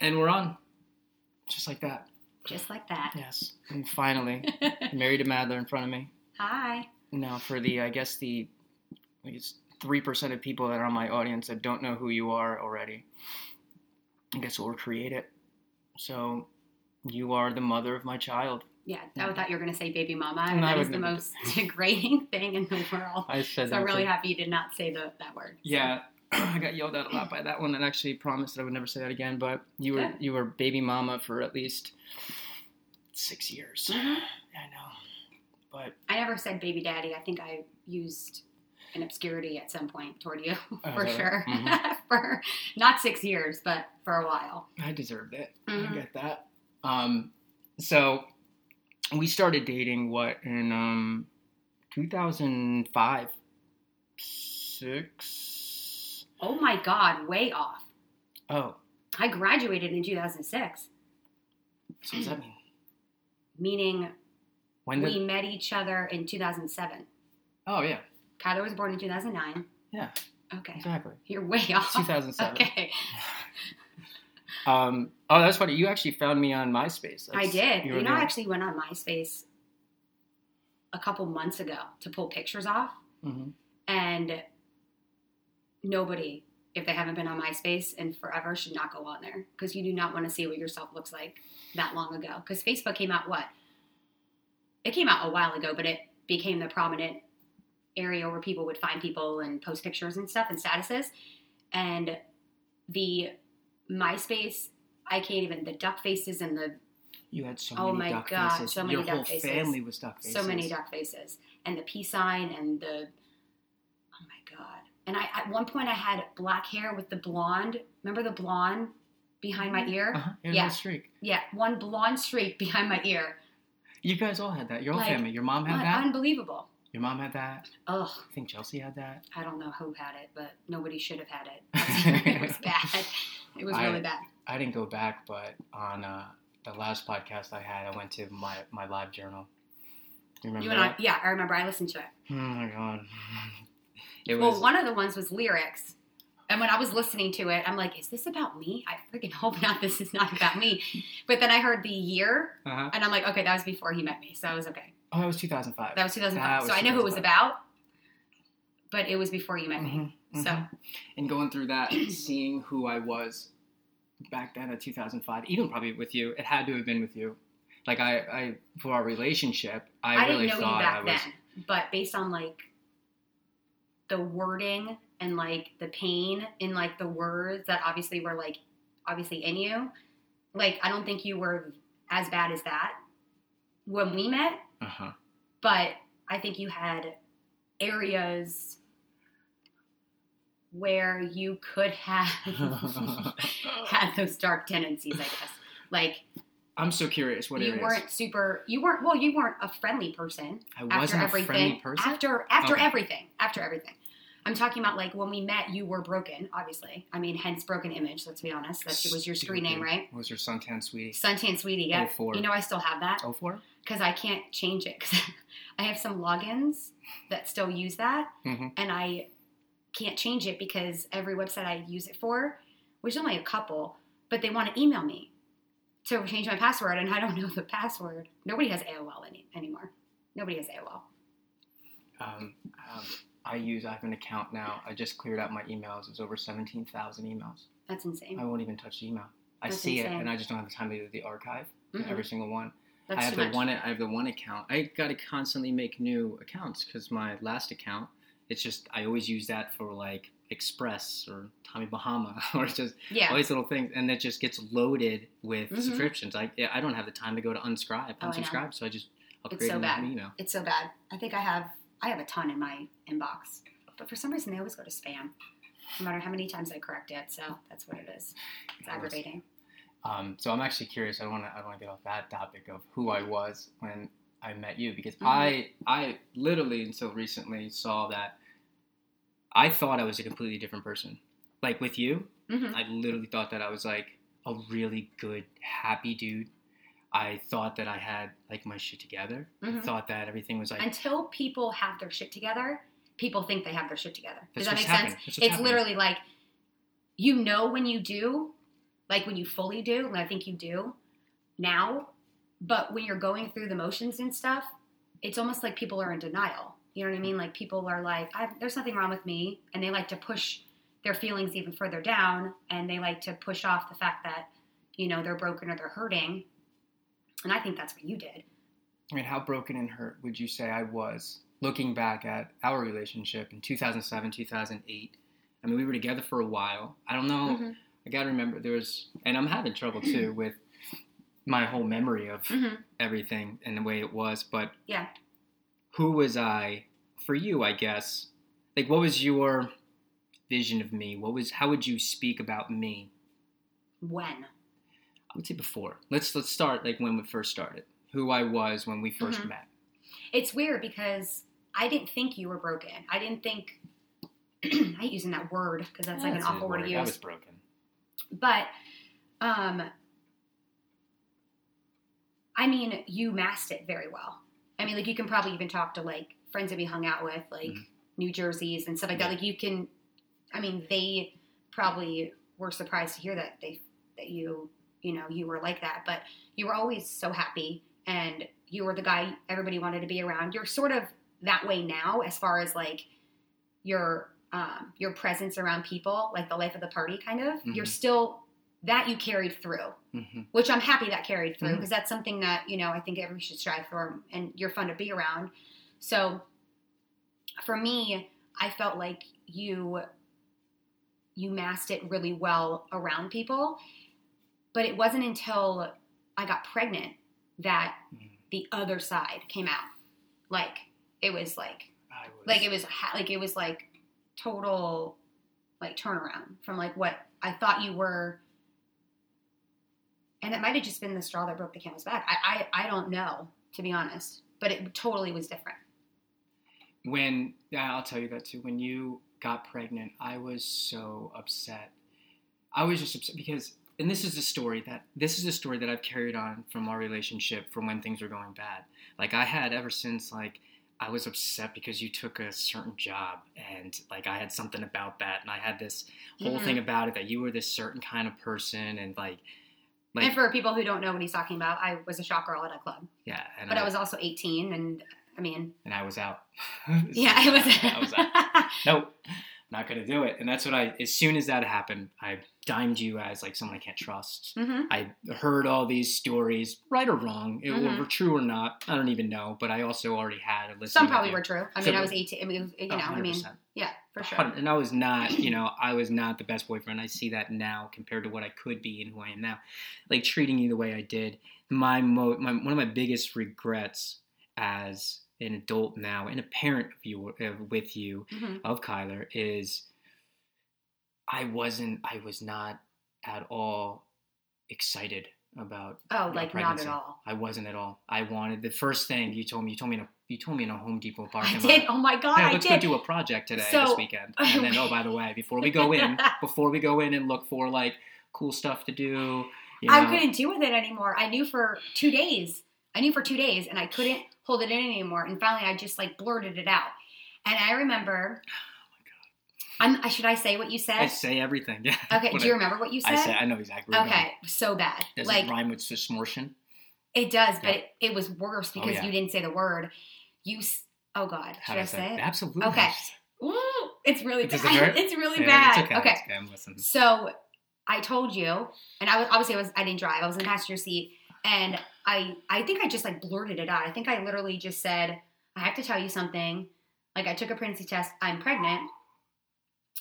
And we're on. Just like that. Just like that. Yes. And finally, married a Madler in front of me. Hi. Now, for the, I guess the, I guess three percent of people that are on my audience that don't know who you are already, I guess we'll recreate it. So, you are the mother of my child. Yeah, I thought you were going to say baby mama. And that is the most degrading thing in the world. I said So that. I'm really happy you did not say the, that word. Yeah, I got yelled at a lot by that one, and actually promised that I would never say that again. But you were you were baby mama for at least six years. Mhm. I know, but I never said baby daddy. I think I used an obscurity at some point toward you, Oh, for that sure. right? for not six years, but for a while. I deserved it. Mhm. I get that. Um, so we started dating what in um 2005, six. Oh my God, way off. Oh, I graduated in 2006, so what does that mean? meaning When did? we met each other in 2007. oh yeah, Kyler was born in 2009. Yeah. Okay. exactly. You're way off. 2007. Okay. Um, oh, that's funny. You actually found me on MySpace. I did. you You, know, I actually went on MySpace a couple months ago to pull pictures off, Mhm. and nobody, if they haven't been on MySpace and forever, should not go on there because you do not want to see what yourself looks like that long ago. Because Facebook came out what? It came out a while ago, but it became the prominent area where people would find people and post pictures and stuff and statuses. And the MySpace, I can't even the duck faces and the You had so Oh many my duck God, faces. so many Your duck whole faces. family was duck faces. so many duck faces and the peace sign and the and i at one point i had black hair with the blonde remember the blonde behind my ear Uh-huh. Yeah, streak. yeah one blonde streak behind my ear You guys all had that. Your whole Like, family. Your mom had that. unbelievable Your mom had that. ugh I think Chelsea had that. i don't know who had it but nobody should have had it it was bad it was I- really bad I didn't go back, but on uh, the last podcast I had, I went to my my live journal. You remember you and i yeah i remember i listened to it Oh my god. It well was. one of the ones was lyrics and when I was listening to it, I'm like, is this about me? I freaking hope not. This is not about me. But then I heard the year, uh-huh. and I'm like, okay, that was before he met me, so I was okay. Oh, that was 2005. That was 2005. That so was I know who it was about, but it was before you met me. Mhm, So mhm. and going through that, seeing who I was back then at 2005, even probably with you, it had to have been with you. Like I, I for our relationship, I, I, really didn't know you thought I was. then, but based on like the wording and like the pain in like the words that obviously were like obviously in you, like I don't think you were as bad as that when we met. Uh-huh. but I think you had areas where you could have had those dark tendencies, I guess. Like I'm so curious what it is. you weren't super you weren't well, you weren't a friendly person I wasn't a everything. friendly person. After after Okay. everything. After everything. I'm talking about like when we met, you were broken, obviously. I mean, hence broken image. Let's be honest. That was your screen name, Stupid. right? Was your suntan sweetie? Suntan Sweetie. Yeah. 04. You know, I still have that. Oh four. because I can't change it because I have some logins that still use that, Mhm. and I can't change it because every website I use it for, which is only a couple, but they want to email me to change my password, and I don't know the password. Nobody has AOL any, anymore. Nobody has AOL. Um, um, I use. I have an account now. I just cleared out my emails. It was over 17,000 emails. That's insane. I won't even touch the email. I That's see it, and I just don't have the time to do the archive. Mhm. Every single one. That's I have the much. one. I have the one account. I got to constantly make new accounts because my last account, it's just I always use that for like Express or Tommy Bahama or just yeah. all these little things, and that just gets loaded with Mhm. subscriptions. I I don't have the time to go to unscribe, Oh, I unsubscribe, so I just It's upgrade so an bad. email. It's so bad. I think I have I have a ton in my inbox, but for some reason they always go to spam, no matter how many times I correct it. So that's what it is. It's aggravating. Um, so I'm actually curious. I want to I want to get off that topic of who I was when I met you because Mhm. I I literally until recently saw that I thought I was a completely different person. Like with you, hmm I literally thought that I was like a really good, happy dude. I thought that I had like my shit together. I Mhm. thought that everything was like Until people have their shit together, people think they have their shit together. Does that make happening. sense? It's happening. literally like you know when you do, like when you fully do, and I think you do now. But when you're going through the motions and stuff, it's almost like people are in denial. You know what I mean? Like people are like, I, "There's nothing wrong with me," and they like to push their feelings even further down, and they like to push off the fact that you know they're broken or they're hurting. And I think that's what you did. I mean, how broken and hurt would you say I was looking back at our relationship in 2007, 2008? I mean, we were together for a while. I don't know. Mhm. I got to remember there was, and I'm having trouble too with my whole memory of Mhm. everything and the way it was. But Yeah. who was I for you? I guess. Like, what was your vision of me? What was? How would you speak about me? When? I would say before. Let's let's start like when we first started. Who I was when we 1st Mhm. met. It's weird because I didn't think you were broken. I didn't think. I hate using that word because that's like an That's a awful word to I use. was broken. But, um, I mean, you masked it very well. I mean, like you can probably even talk to like friends that we hung out with, like Mhm. New Jerseys and stuff like that. Like you can, I mean, they probably were surprised to hear that they that you you know you were like that, but you were always so happy and you were the guy everybody wanted to be around. You're sort of that way now, as far as like your um, your presence around people, like the life of the party, kind of. You're Mhm. still that you carried through hmm which I'm happy that carried through because that's something that you know I think everyone should strive for, and you're fun to be around. So, for me, I felt like you you masked it really well around people, but it wasn't until I got pregnant that Mhm. the other side came out. Like it was like was like it was like it was like total like turnaround from like what I thought you were and it might have just been the straw that broke the camel's back I, I I don't know to be honest but it totally was different when yeah, I'll tell you that too. When you got pregnant, I was so upset. I was just upset because, and this is the story that this is the story that I've carried on from our relationship from when things were going bad. Like I had ever since like I was upset because you took a certain job and like I had something about that and I had this whole Mhm. thing about it that you were this certain kind of person and like like and for people who don't know what he's talking about I was a shot girl at a club yeah and but I was also 18 and I mean and I was out. yeah I was I was out. nope, not gonna do it. And that's what I. As soon as that happened, I dimed you as like someone I can't trust. hmm I heard all these stories, right or wrong, it Mhm. were true or not. I don't even know, but I also already had a list. some probably were true I mean So- I was 18 I mean you know I mean yeah for sure And I was not, you know, I was not the best boyfriend. I see that now compared to what I could be and who I am now. Like treating you the way I did. My, mo- my one of my biggest regrets as an adult now and a parent of you uh, with you hmm of Kyler is I wasn't I was not at all excited about oh like not pregnancy. at all I wasn't at all. I wanted the first thing you told me you told me in a you told me in a Home Depot parking I lot. did oh my god Hey, I let's did go do a project today So- this weekend. And then oh by the way, before we go in, before we go in and look for like cool stuff to do, you know, I couldn't deal with it anymore. I knew for two days. I knew for two days, and I couldn't hold it in anymore. And finally, I just like blurted it out. And I remember. I'm, I should I say what you said? I say everything. Yeah. Okay. Do you remember what you said? I say I know exactly. Okay. So bad. Does like it rhyme with smortion? it does, but it, it was worse Oh, because yeah. you didn't say the word. You. Oh God. Should do I say it? Absolutely. Okay. Ooh, it's really bad. it hurt? It's really Yeah, bad. It's okay. okay. It's okay. So I told you, and I was obviously I was I didn't drive. I was in the passenger seat, and I I think I just like blurted it out. I think I literally just said, "I have to tell you something." Like I took a pregnancy test. I'm pregnant,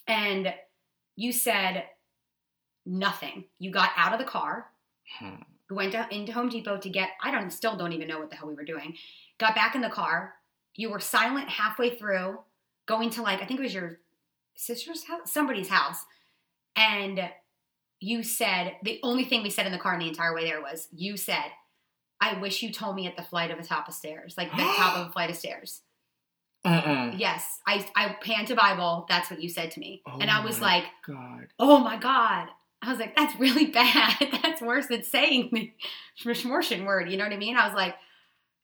and you said nothing. You got out of the car, Hmm. went to, into Home Depot to get. I don't still don't even know what the hell we were doing. Got back in the car. You were silent halfway through, going to like I think it was your sister's house, somebody's house, and you said the only thing we said in the car in the entire way there was you said, "I wish you told me at the flight of a top of stairs, like the top of a flight of stairs." Uh-uh. Yes, I I pan to Bible. That's what you said to me, Oh and I was like, God. "Oh my god." I was like, that's really bad. that's worse than saying the schmortion word. You know what I mean? I was like,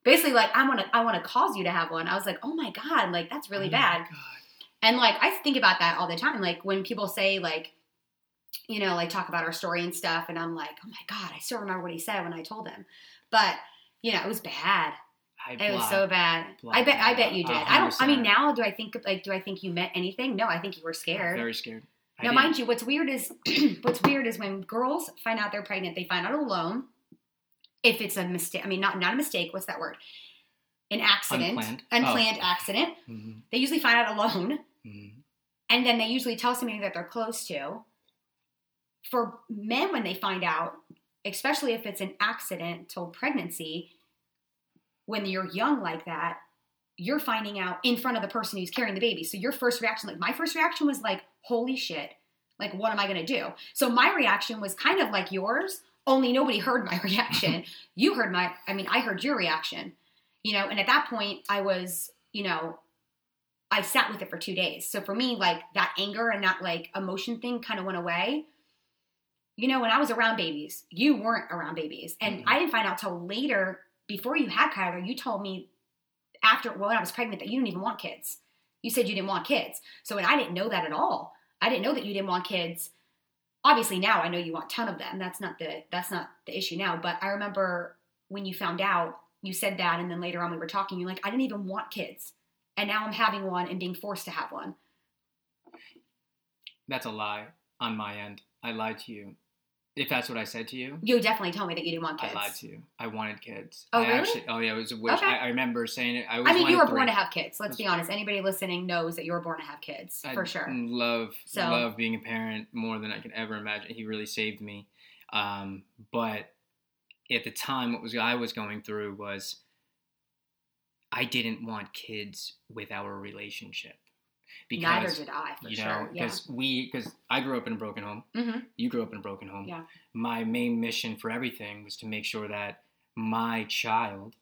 basically, like I want to, I want to cause you to have one. I was like, oh my god, like that's really Oh bad. And like I think about that all the time. Like when people say like, you know, like talk about our story and stuff. And I'm like, oh my God, I still remember what he said when I told him. But, you know, it was bad. I It was so bad. I bet. I bet you did. I don't. I mean, now do I think like do I think you meant anything? No, I think you were scared. Very scared. I now, didn't- mind you, what's weird is what's weird is when girls find out they're pregnant, they find out alone. If it's a mistake, I mean, not not a mistake. What's that word? An accident, Unplanned. unplanned Oh. accident. Mhm, They usually find out alone, mhm. and then they usually tell somebody that they're close to. For men, when they find out, especially if it's an accidental pregnancy, when you're young like that, you're finding out in front of the person who's carrying the baby. So your first reaction, like my first reaction was like, holy shit, like what am I gonna do? So my reaction was kind of like yours, only nobody heard my reaction. you heard my, I mean, I heard your reaction, you know, and at that point I was, you know, I sat with it for two days. So for me, like that anger and that like emotion thing kind of went away. You know, when I was around babies, you weren't around babies. And Mhm. I didn't find out till later, before you had Kyler, you told me after well, when I was pregnant that you didn't even want kids. You said you didn't want kids. So and I didn't know that at all. I didn't know that you didn't want kids. Obviously now I know you want a ton of them. That's not the that's not the issue now. But I remember when you found out, you said that and then later on we were talking, you're like, I didn't even want kids. And now I'm having one and being forced to have one. That's a lie on my end. I lied to you. If that's what I said to you, You definitely told me that you didn't want kids. I lied to you. I wanted kids. Oh, I really? Actually, oh yeah, it was a wish. Okay. I, I remember saying it. I, I mean, you were three. born to have kids. Let's be honest. Anybody listening knows that you were born to have kids I for sure. Love, So- love being a parent more than I could ever imagine. He really saved me. Um, but at the time, what was I was going through was I didn't want kids with our relationship because Neither did I, for you know sure. Yeah. because we because I grew up in a broken home. Mm-hmm. You grew up in a broken home. Yeah. My main mission for everything was to make sure that my child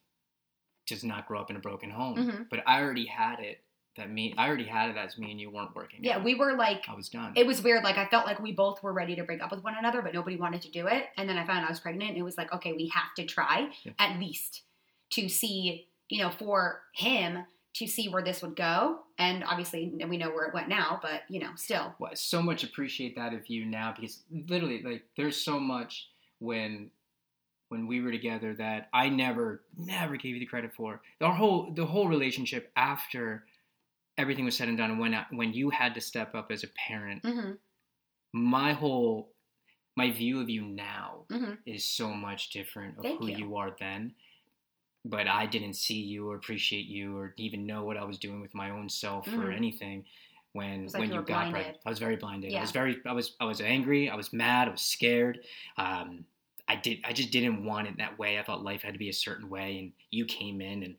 does not grow up in a broken home. Mhm. But I already had it that me I already had it as me and you weren't working. Yeah, out. we were like, I was done. it was weird. Like, I felt like we both were ready to break up with one another, but nobody wanted to do it. And then I found out I was pregnant, and it was like, okay, we have to try Yeah. at least to see, you know, for him to see where this would go. And obviously, we know where it went now, but, you know, still. well, I so much appreciate that of you now because literally like there's so much when when we were together that I never never gave you the credit for. Our whole the whole relationship after everything was said and done and when I, when you had to step up as a parent, hmm my whole my view of you now hmm is so much different of Thank who you. you are then. But I didn't see you or appreciate you or even know what I was doing with my own self or Mhm. anything when like when you you got pregnant. I was very blinded. I was very I was I was angry. I was mad. I was scared. Um, I did I just didn't want it that way. I thought life had to be a certain way, and you came in and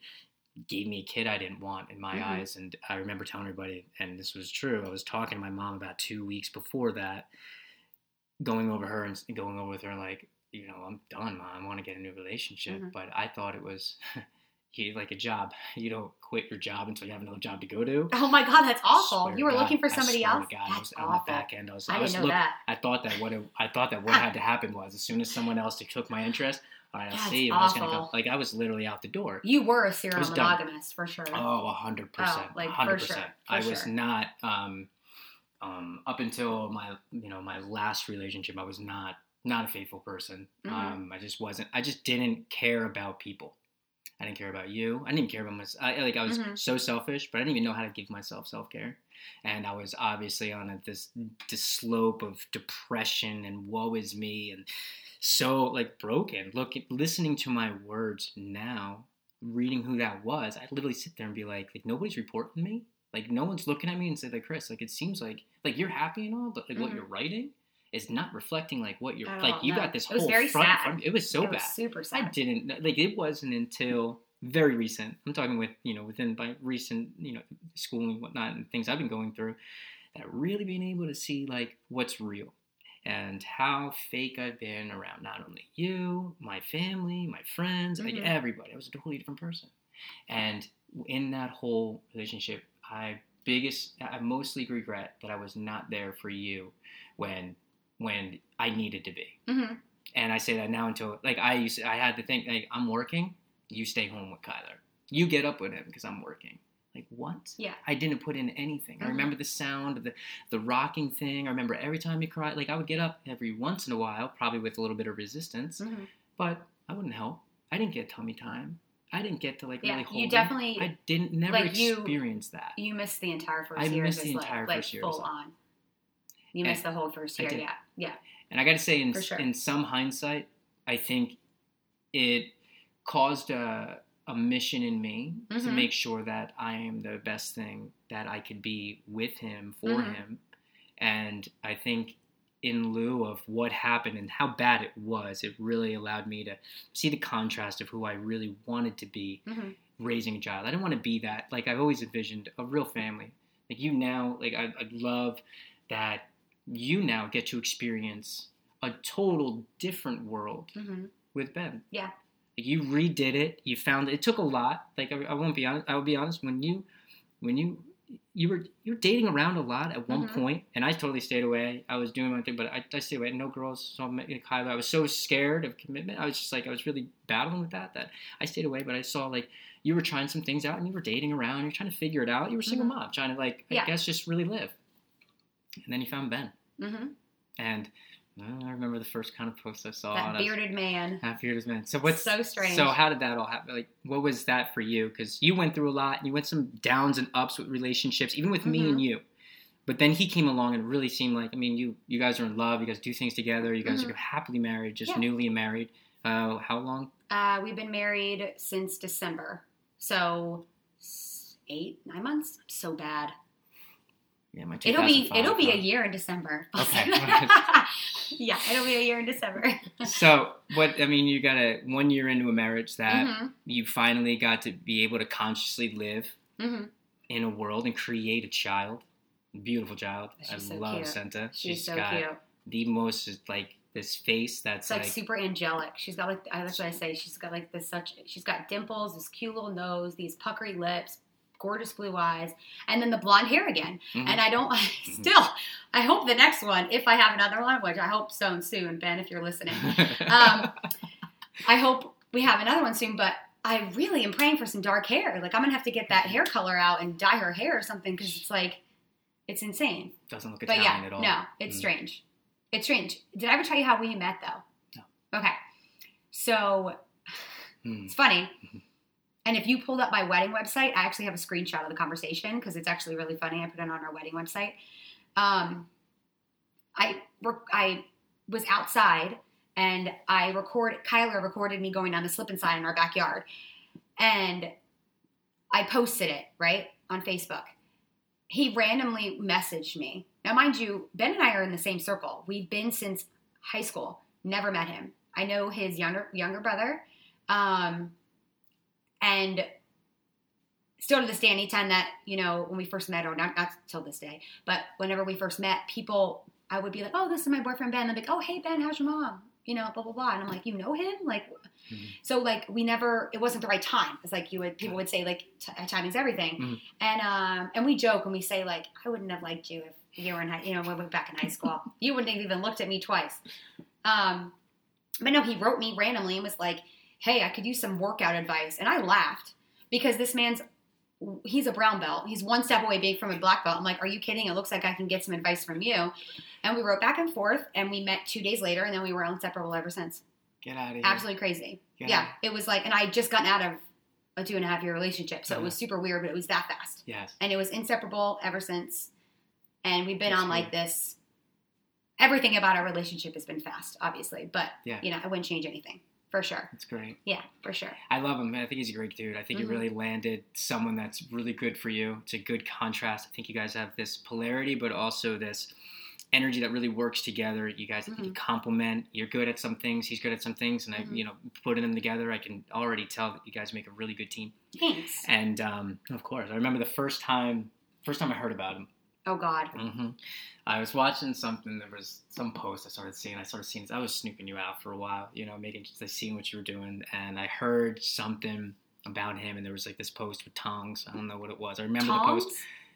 gave me a kid I didn't want in my Mhm. eyes. And I remember telling everybody, and this was true. I was talking to my mom about two weeks before that, going over her and going over with her like, you know, I'm done, mom. I want to get a new relationship. Mhm. But I thought it was you like a job. You don't quit your job until you have another job to go to. Oh my God, that's awful. You were God, looking for I somebody else? God, I that's was on the back end. I was. I, was didn't know look- that. I thought that what it, I thought that what had to happen was as soon as someone else took my interest, all right, I'll That's see you. I was gonna go. awful. Like I was literally out the door. You were a serial was done. monogamist for sure. Oh, a hundred percent. Oh, like, a for hundred sure, percent. for I was sure. not um, um, up until my you know my last relationship. I was not not a faithful person. Mhm. Um, I just wasn't. I just didn't care about people. I didn't care about you. I didn't care about myself. I, like I was Mhm. so selfish, but I didn't even know how to give myself self care. And I was obviously on a, this this slope of depression and woe is me and so like broken. Look, listening to my words now, reading who that was, I literally sit there and be like, like nobody's reporting me. Like no one's looking at me and say like Chris, like it seems like like you're happy and all, but like what Mhm. you're writing is not reflecting like what you're like. you no. got this It was whole front, sad. front. It was so It was bad. super I didn't like it wasn't until very recent. I'm talking with you know within by recent you know schooling and whatnot and things I've been going through that really being able to see like what's real and how fake I've been around not only you, my family, my friends, like Mhm. everybody. I was a totally different person, and in that whole relationship, I biggest I mostly regret that I was not there for you when when I needed to be hmm and I say that now until like I used to, I had to think like I'm working, you stay home with Kyler. You get up with him because I'm working. Like what? Yeah. I didn't put in anything. I Mhm. remember the sound of the the rocking thing. I remember every time he cried. Like I would get up every once in a while, probably with a little bit of resistance, Mhm. but I wouldn't help. I didn't get tummy time. I didn't get to like Yeah, really hold. you him. definitely I didn't never like, you- experience that. you missed the entire first I year I missed of the entire like first year full on. You And missed the whole first year, yeah, yeah. And I got to say, in sure. in some hindsight, I think it caused a a mission in me to Mhm. make sure that I am the best thing that I could be with him for Mhm. him. And I think in lieu of what happened and how bad it was, it really allowed me to see the contrast of who I really wanted to be hmm raising a child. I didn't want to be that. Like I've always envisioned a real family. Like you now, like I, I love that you now get to experience a total different world hmm with Ben. Yeah. Like you redid it. You found it took a lot. Like I, I won't be honest. I will be honest. When you, when you, you were you were dating around a lot at one Mhm. point, and I totally stayed away. I was doing my thing, but I, I stayed away. No girls saw like, Kyler. I was so scared of commitment. I was just like I was really battling with that. That I stayed away. But I saw like you were trying some things out, and you were dating around. You're trying to figure it out. You were single Mhm. mom, trying to like I Yeah. guess just really live. And then you found Ben, hmm and uh, I remember the first kind of post I saw. That I was- bearded man. Half bearded man. So what's So strange. So how did that all happen? Like, what was that for you? Because you went through a lot, and you went some downs and ups with relationships, even with me Mhm. and you. But then he came along and it really seemed like I mean, you you guys are in love. You guys do things together. You guys Mhm. are happily married, just Yeah. newly married. Uh, how long? Uh, we've been married since December, so eight, nine months. So bad. Yeah, my It'll be it'll be a year in December. Okay. yeah, it'll be a year in December. So what? I mean, you got a one year into a marriage that hmm you finally got to be able to consciously live hmm in a world and create a child, beautiful child. She's I so love cute. Senta. She's, so got cute. the most like this face that's It's like, super angelic. She's got like that's what I say. She's got like this such. She's got dimples, this cute little nose, these puckery lips, gorgeous blue eyes, and then the blonde hair again. Mhm. And I don't still. I hope the next one, if I have another one, which I hope so soon, Ben, if you're listening. Um, I hope we have another one soon, but I really am praying for some dark hair. Like I'm gonna have to get that hair color out and dye her hair or something because it's like it's insane. Doesn't look But Italian yeah, at all. no, it's Mm. strange. It's strange. Did I ever tell you how we met though? No. Okay. So Hmm. it's funny. And if you pulled up my wedding website, I actually have a screenshot of the conversation because it's actually really funny. I put it on our wedding website. Um, I I was outside and I record Kyler recorded me going down the slip and slide in our backyard, and I posted it right on Facebook. He randomly messaged me. Now, mind you, Ben and I are in the same circle. We've been since high school. Never met him. I know his younger younger brother, um, and still to this day, anytime that you know when we first met, or not not till this day, but whenever we first met, people I would be like, "Oh, this is my boyfriend Ben." They're like, "Oh, hey Ben, how's your mom?" You know, blah blah blah, and I'm like, "You know him?" Like, Mhm. so like we never. It wasn't the right time. It's like you would people would say like t- timing's everything, Mhm. and um and we joke and we say like I wouldn't have liked you if you were in high, you know when we were back in high school. you wouldn't have even looked at me twice. Um, but no, he wrote me randomly and was like, "Hey, I could use some workout advice," and I laughed because this man's he's a brown belt. He's one step away being from a black belt. I'm like, "Are you kidding? It looks like I can get some advice from you." And we wrote back and forth, and we met two days later, and then we were inseparable ever since. Get out of here. Absolutely crazy. Get Yeah, out. it was like, and I just gotten out of a two and a half year relationship, so it was super weird, but it was that fast, Yes. and it was inseparable ever since. And we've been That's on like this. Everything about our relationship has been fast, obviously, but Yeah. you know, I wouldn't change anything for sure. That's great. Yeah, for sure. I love him. I think he's a great dude. I think Mhm. you really landed someone that's really good for you. It's a good contrast. I think you guys have this polarity, but also this energy that really works together. You guys I think you complement. You're good at some things. He's good at some things, and I, Mhm. you know, putting them together, I can already tell that you guys make a really good team. Thanks. And um, of course, I remember the first time, first time I heard about him. Oh God. hmm I was watching something. There was some post I started seeing. I started seeing. I was snooping you out for a while, you know, making just seeing what you were doing, and I heard something about him, and there was like this post with tongs. I don't know what it was. I remember the post.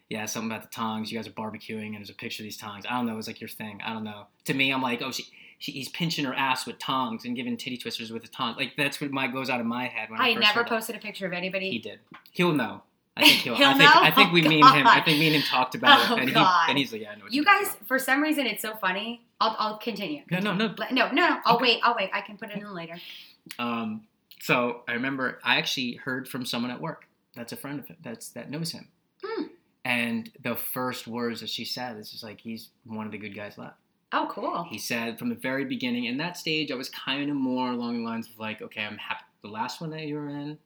Yeah, something about the tongs. You guys are barbecuing, and there's a picture of these tongs. I don't know. It was like your thing. I don't know. To me, I'm like, oh, she, she he's pinching her ass with tongs and giving titty twisters with the tongs. Like that's what my goes out of my head when I, I never heard it. posted a picture of anybody. He did. He'll know. I think he'll. He'll I think. know? I think we Oh, mean him. I think me and him talked about Oh, it, and God. he and he's like, yeah, I know. What You guys, for some reason, it's so funny. I'll, I'll continue. No, no, no. No, no, no. I'll Okay. wait. I'll wait. I can put it in later. Um, so I remember I actually heard from someone at work that's a friend of it that's that knows him, Hmm. and the first words that she said is just like he's one of the good guys left. Oh, cool. He said from the very beginning, in that stage, I was kind of more along the lines of like, okay, I'm happy. The last one that you were in,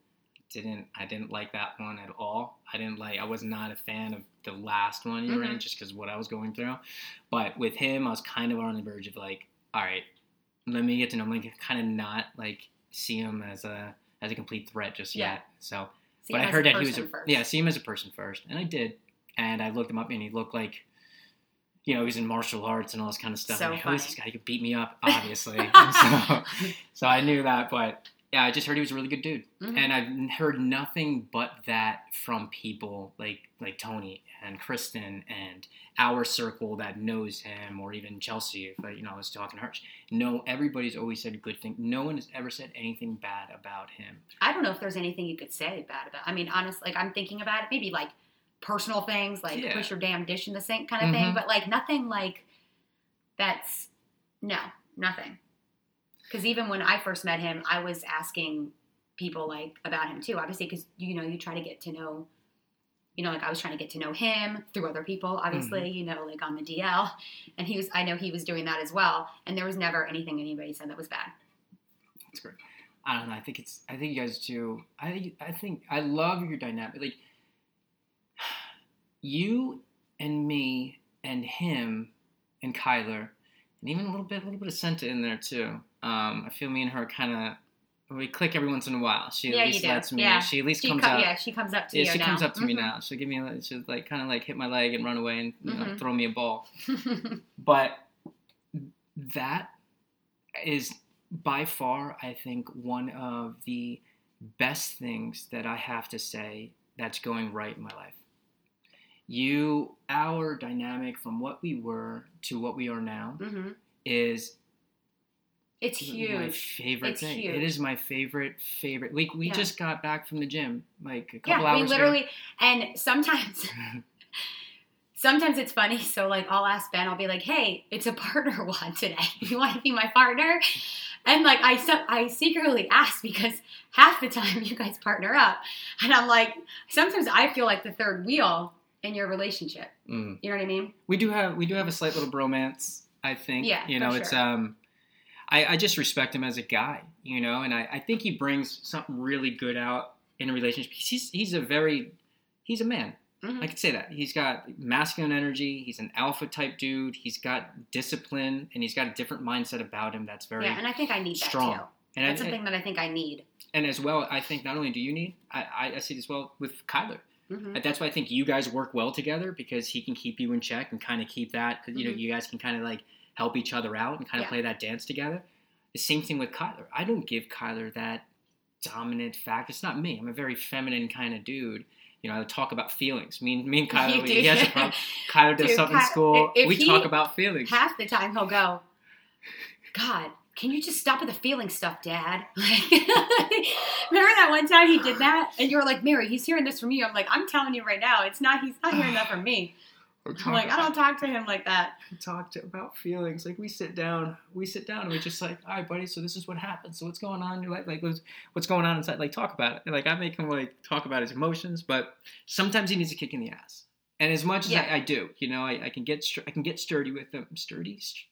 didn't I didn't like that one at all. I didn't like. I was not a fan of the last one you Mhm. just because what I was going through. But with him, I was kind of on the verge of like, all right, let me get to know him. Like, kind of not like see him as a as a complete threat just Yeah. yet. So, See, but I heard that he was a person first. yeah, see him as a person first, and I did, and I looked him up, and he looked like. You know, he's in martial arts and all this kind of stuff. So who is this guy? He could beat me up, obviously. so, so I knew that, but yeah, I just heard he was a really good dude, Mhm. and I've heard nothing but that from people like like Tony and Kristen and our circle that knows him, or even Chelsea. If I, you know, I was talking to her, no, everybody's always said good thing. No one has ever said anything bad about him. I don't know if there's anything you could say bad about. I mean, honestly, like I'm thinking about it. Maybe like personal things, like Yeah. push your damn dish in the sink kind of thing. Mhm. But like nothing like that's no nothing. Because even when I first met him, I was asking people like about him too. Obviously, because you know you try to get to know. You know, like I was trying to get to know him through other people, obviously, Mm-hmm. you know, like on the DL. And he was, I know he was doing that as well. And there was never anything anybody said that was bad. It's great. I don't know. I think it's. I think you guys do. I. I think I love your dynamic. Like you and me and him and Kyler, and even a little bit, a little bit of Senta in there too. Um, I feel me and her kind of. We click every once in a while. She Yeah, at least lets me. Yeah. She at least She comes co- out. yeah, she comes up to Yeah, you she now. comes up to me Mhm. now. She'll give me. a- She'll like kind of like hit my leg and run away and you know, Mhm. throw me a ball. But that is by far, I think, one of the best things that I have to say that's going right in my life. You, our dynamic from what we were to what we are now hmm is It's my huge. favorite It's thing. huge. It is my favorite, favorite. We, we Yeah. just got back from the gym like a couple Yeah, hours ago. We literally, and sometimes, sometimes it's funny. So like, I'll ask Ben. I'll be like, "Hey, it's a partner one today. You want to be my partner?" And like, I so- I secretly ask because half the time you guys partner up, and I'm like, sometimes I feel like the third wheel in your relationship. Mm. You know what I mean? we do have we do have a slight little bromance i think Yeah, you know it's sure. um I, I just respect him as a guy you know and I, I think he brings something really good out in a relationship he's he's a very he's a man Mhm. i could say that he's got masculine energy he's an alpha type dude he's got discipline and he's got a different mindset about him that's very yeah, and I think I need that strong. too. and, That's I, something that I think I need. and as well i think not only do you need i, I, I see it as well with kyler hmm that's why I think you guys work well together because he can keep you in check and kind of keep that. 'cause, You know, Mhm. you guys can kind of like help each other out and kind of Yeah. play that dance together. The same thing with Kyler. I don't give Kyler that dominant fact. It's not me. I'm a very feminine kind of dude. You know, I talk about feelings. Me and me and Kyler, You we, do. he has a problem. Kyler does Dude, something in school. we talk about feelings. half the time he'll go, God, can you just stop with the feeling stuff, Dad? Like, remember that one time he did that, and you were like, Mary, he's hearing this from you. I'm like, I'm telling you right now, it's not. He's not hearing that from me. I'm like, I don't talk to him like that. talk to, about feelings. Like we sit down, we sit down, and we're just like, all right, buddy. So this is what happened. So what's going on in your life? Like, what's, what's going on inside? Like, talk about it. And, like I make him like talk about his emotions, but sometimes he needs a kick in the ass. And as much as Yeah. I, I do, you know, I, I can get str- I can get sturdy with him. Sturdy, St-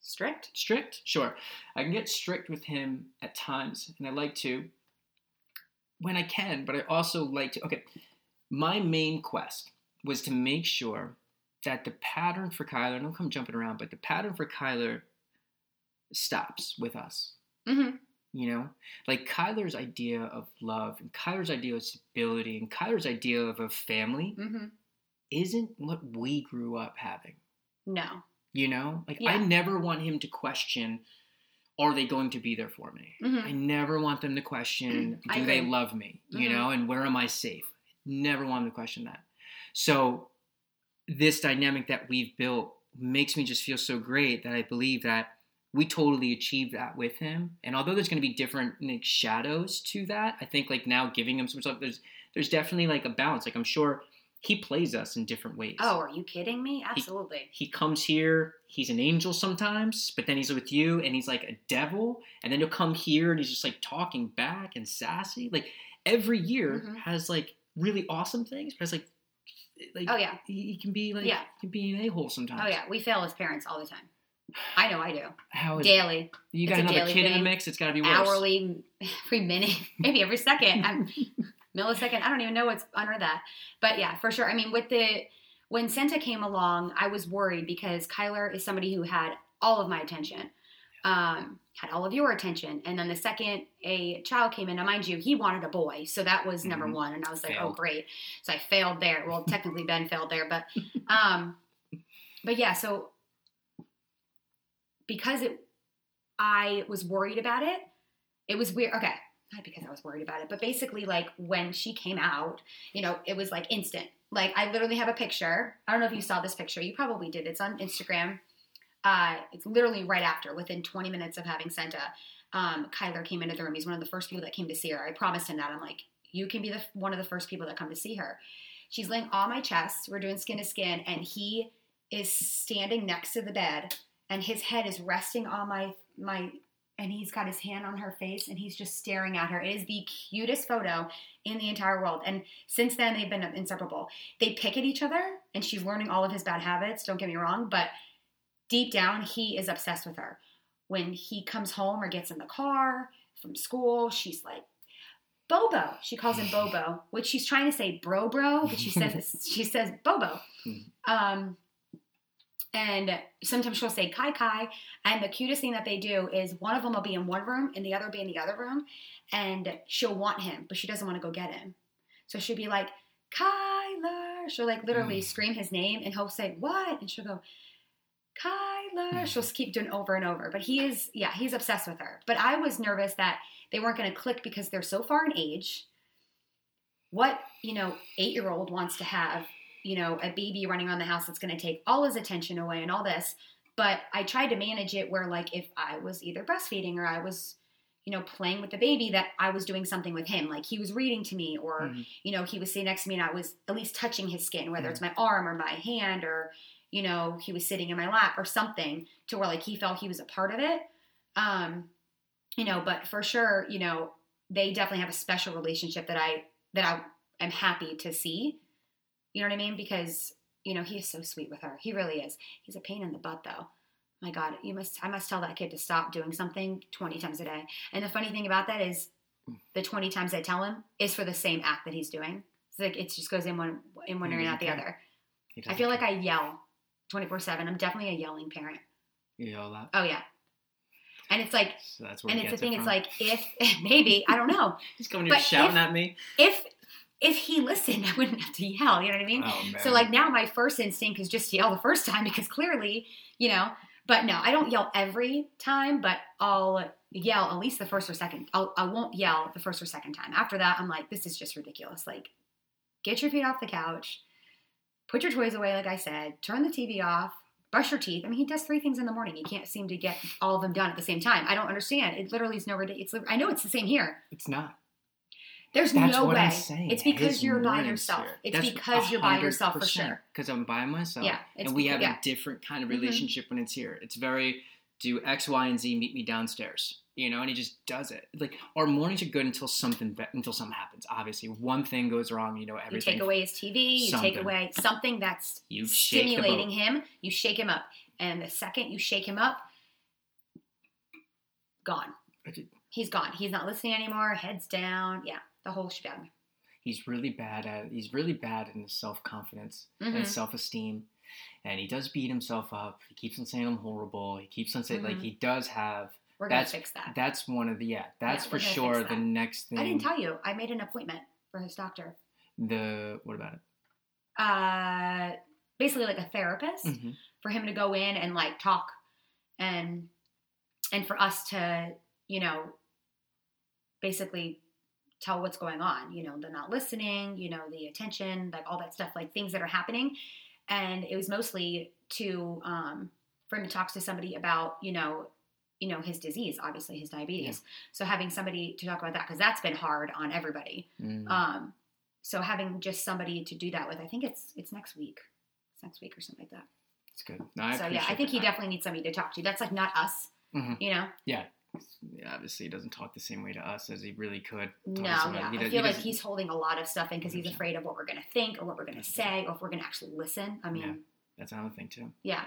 Strict. strict, sure. I can get strict with him at times, and I like to when I can. But I also like to. Okay, my main quest was to make sure that the pattern for Kyler, don't come jumping around, but the pattern for Kyler stops with us. Mm-hmm. You know, like Kyler's idea of love and Kyler's idea of stability and Kyler's idea of a family Mm-hmm. isn't what we grew up having. No. You know, like Yeah. I never want him to question, are they going to be there for me? Mm-hmm. I never want them to question, I do they love me? You Mhm. know, and where am I safe? Never want them to question that. So, this dynamic that we've built makes me just feel so great that I believe that we totally achieved that with him. And although there's going to be different like, shadows to that, I think like now giving him some stuff, there's there's definitely like a balance. Like I'm sure he plays us in different ways. Oh, are you kidding me? Absolutely. He comes here, he's an angel sometimes, but then he's with you and he's like a devil, and then he'll come here and he's just like talking back and sassy. Like every year Mhm. has like really awesome things, but it's like like oh yeah. he, he can be like Yeah. he can be an a hole sometimes. Oh yeah. We fail as parents all the time. I know I do. How is Daily, you got another kid in the mix? It's got to be worse. hourly, every minute, maybe every second. I'm, millisecond. I don't even know what's under that. But yeah, for sure. I mean, with the when Senta came along, I was worried because Kyler is somebody who had all of my attention, um, had all of your attention, and then the second a child came in, now mind you, he wanted a boy, so that was number Mhm. one, and I was like, oh great. So I failed there. Well, technically Ben failed there, but um, but yeah, so because it, I was worried about it. It was weird. Okay, not because I was worried about it, but basically, like when she came out, you know, it was like instant. Like I literally have a picture. I don't know if you saw this picture. You probably did. It's on Instagram. Uh, it's literally right after, within 20 minutes of having Senta. Um, Kyler came into the room. He's one of the first people that came to see her. I promised him that. I'm like, you can be the one of the first people that come to see her. She's laying on my chest. We're doing skin to skin, and he is standing next to the bed, and his head is resting on my my and he's got his hand on her face and he's just staring at her. It is the cutest photo in the entire world. And since then, they've been inseparable. They pick at each other, and she's learning all of his bad habits. Don't get me wrong, but deep down, he is obsessed with her. When he comes home or gets in the car from school, she's like, Bobo. She calls him Bobo, which she's trying to say bro bro, but she says she says Bobo. Um, and sometimes she'll say Kai Kai. And the cutest thing that they do is one of them will be in one room and the other will be in the other room. And she'll want him, but she doesn't want to go get him. So she'll be like, Kyler. She'll like literally Mm. scream his name and he'll say, What? And she'll go, Kyler. She'll keep doing over and over. But he is, yeah, he's obsessed with her. But I was nervous that they weren't going to click because they're so far in age. What, you know, eight year old wants to have you know, a baby running around the house that's going to take all his attention away and all this. But I tried to manage it where, like, if I was either breastfeeding or I was, you know, playing with the baby, that I was doing something with him. Like, he was reading to me, or, Mhm. you know, he was sitting next to me and I was at least touching his skin, whether it's my arm or my hand, or, you know, he was sitting in my lap or something to where, like, he felt he was a part of it. Um, you know, but for sure, you know, they definitely have a special relationship that I, that I am happy to see. You know what I mean? Because you know he is so sweet with her. He really is. He's a pain in the butt though. My God, you must. I must tell that kid to stop doing something twenty times a day. And the funny thing about that is, the twenty times I tell him is for the same act that he's doing. It's like it just goes in one in one ear and out the other. I feel like. I yell twenty four seven. I'm definitely a yelling parent. you know that. Oh yeah. And it's like, So that's where and it's the gets it thing. It's like if maybe I don't know he's coming here shouting if- at me. if if he listened, I wouldn't have to yell. You know what I mean? Oh man. So like now my first instinct is just to yell the first time because clearly, you know, but no, I don't yell every time, but I'll yell at least the first or second. I'll, I won't yell the first or second time. After that, I'm like, this is just ridiculous. Like, get your feet off the couch, put your toys away, like I said, turn the TV off, brush your teeth. I mean, he does three things in the morning. He can't seem to get all of them done at the same time. I don't understand. It literally is no ridiculous. It's, I know it's the same here. it's not. There's That's no way. It's because His you're by yourself. here. It's That's because you're by yourself for 100%, sure. Because I'm by myself. Yeah, and we have yeah. a different kind of Mhm. relationship when it's here. It's very do X, Y, and Z. Meet me downstairs. You know, and he just does it. Like our mornings are good until something be- until something happens. Obviously, one thing goes wrong. You know everything. You take away his TV, you take away something that's You stimulating him, you shake him up. And the second you shake him up, gone. He's gone. He's not listening anymore, heads down. Yeah, the whole shebang. He's really bad at. He's really bad in his self confidence and Mhm. his self esteem, and he does beat himself up. He keeps on saying I'm horrible. He keeps on saying like Mhm. he does have. We're to That's fix that. That's one of the yeah. That's Yeah, for sure fix the next thing. I didn't tell you. I made an appointment for his doctor. the what about it? Uh, basically, like a therapist. hmm for him to go in and like talk and and for us to you know basically tell what's going on you know the not listening you know the attention like all that stuff like things that are happening and it was mostly to um for him to talk to somebody about you know you know his disease obviously his diabetes so having somebody to talk about that because that's been hard on everybody Mm. um, so having just somebody to do that with, I think it's it's next week. It's next week or something like that. It's good. No, I so yeah, I think he definitely needs somebody to talk to. That's like not us, Mhm. you know. Yeah, obviously he doesn't talk the same way to us as he really could. talk No, yeah. He I does- feel he like he's holding a lot of stuff in because he's afraid of what we're gonna think or what we're gonna say or if we're gonna actually listen. I mean, That's another thing too. yeah,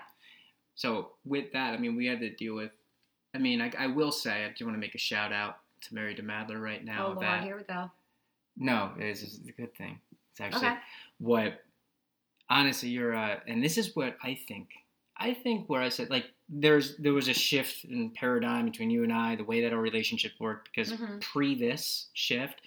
So with that, I mean, we had to deal with. I mean, I, I will say, I do want to make a shout out to Mary DeMadler right now. oh lord, that here we go. no, it's, it's a good thing. It's actually Okay. what. Honestly, you're, uh, and this is what I think. I think where I said like there's there was a shift in paradigm between you and I, the way that our relationship worked. Because Mhm. pre this shift,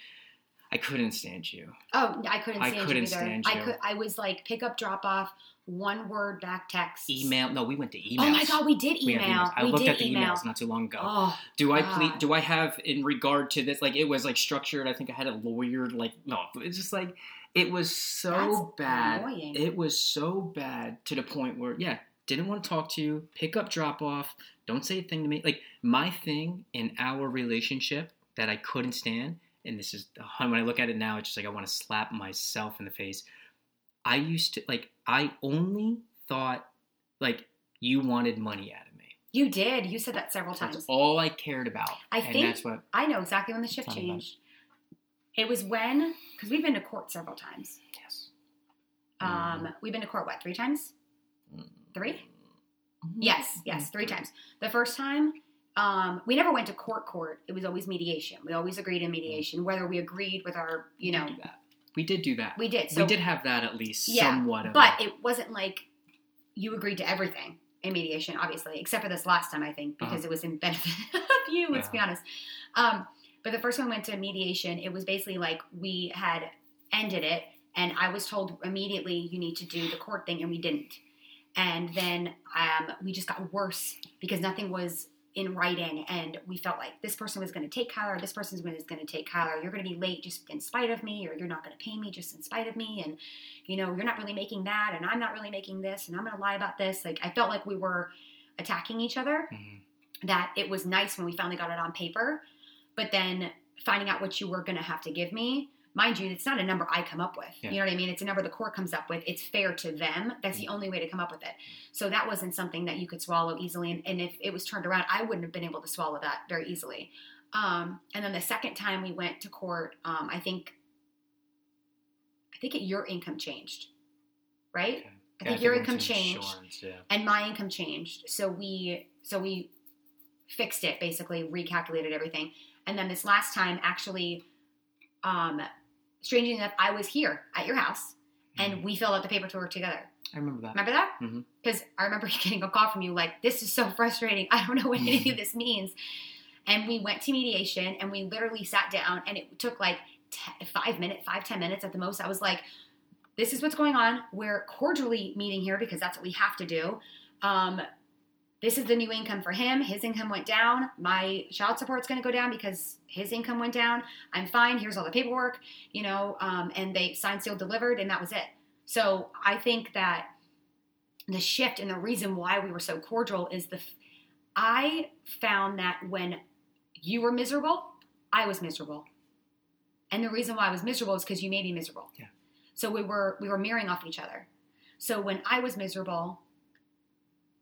I couldn't stand you. Oh, I couldn't stand I couldn't you either. stand I you. could. I was like pick up, drop off, one word back text. Email? No, we went to email. Oh my god, we did We email. had emails. I we looked did at the email. emails not too long ago. Oh, Do I please? God. Do I have in regard to this? Like it was like structured. I think I had a lawyer. Like no, it's just like it was so That's bad. annoying. It was so bad to the point where yeah, didn't want to talk to you. Pick up, drop off. Don't say a thing to me. Like my thing in our relationship that I couldn't stand, and this is when I look at it now, it's just like I want to slap myself in the face. I used to like I only thought like you wanted money out of me. you did. You said that several That's times. all I cared about. I and think- that's what I know exactly when the shift me about it. changed. It was when because we've been to court several times. yes. Um, we've been to court what three times? Three? Mhm. Yes, yes, three times. The first time, um, we never went to court. Court. It was always mediation. We always agreed in mediation, whether we agreed with our, you know. We did do that. we did. So, we did have that at least Yeah, somewhat of but a, it wasn't like you agreed to everything in mediation, obviously, except for this last time, I think, because Uh-huh. it was in benefit of you. Let's be honest. Um, but the first one we went to mediation. It was basically like we had ended it, and I was told immediately you need to do the court thing, and we didn't. And then um, we just got worse because nothing was in writing, and we felt like this person was going to take Kyler, this person was going to take Kyler. You're going to be late just in spite of me, or you're not going to pay me just in spite of me, and you know you're not really making that, and I'm not really making this, and I'm going to lie about this. Like I felt like we were attacking each other. Mhm. That it was nice when we finally got it on paper, but then finding out what you were going to have to give me. Mind you, it's not a number I come up with. Yeah. You know what I mean? It's a number the court comes up with. It's fair to them. That's the only way to come up with it. So that wasn't something that you could swallow easily. And, and if it was turned around, I wouldn't have been able to swallow that very easily. Um, and then the second time we went to court, um, I think, I think it, your income changed, right? Okay. I Yeah, think your income changed Yeah. and my income changed. So we so we fixed it basically, recalculated everything. And then this last time actually um strangely enough, I was here at your house and Mhm. we filled out the paper paperwork together. I remember that. Remember that? Because I remember getting a call from you like, this is so frustrating. I don't know what any of this means. And we went to mediation and we literally sat down and it took like t- five minutes, five, ten minutes at the most. I was like, this is what's going on. We're cordially meeting here because that's what we have to do. Um, this is the new income for him. His income went down. My child support's going to go down because his income went down. I'm fine. Here's all the paperwork, you know, um, and they signed, sealed, delivered, and that was it. So I think that the shift and the reason why we were so cordial is the f- I found that when you were miserable, I was miserable. And the reason why I was miserable is because you made me miserable. Yeah. So we were we were mirroring off each other. So when I was miserable,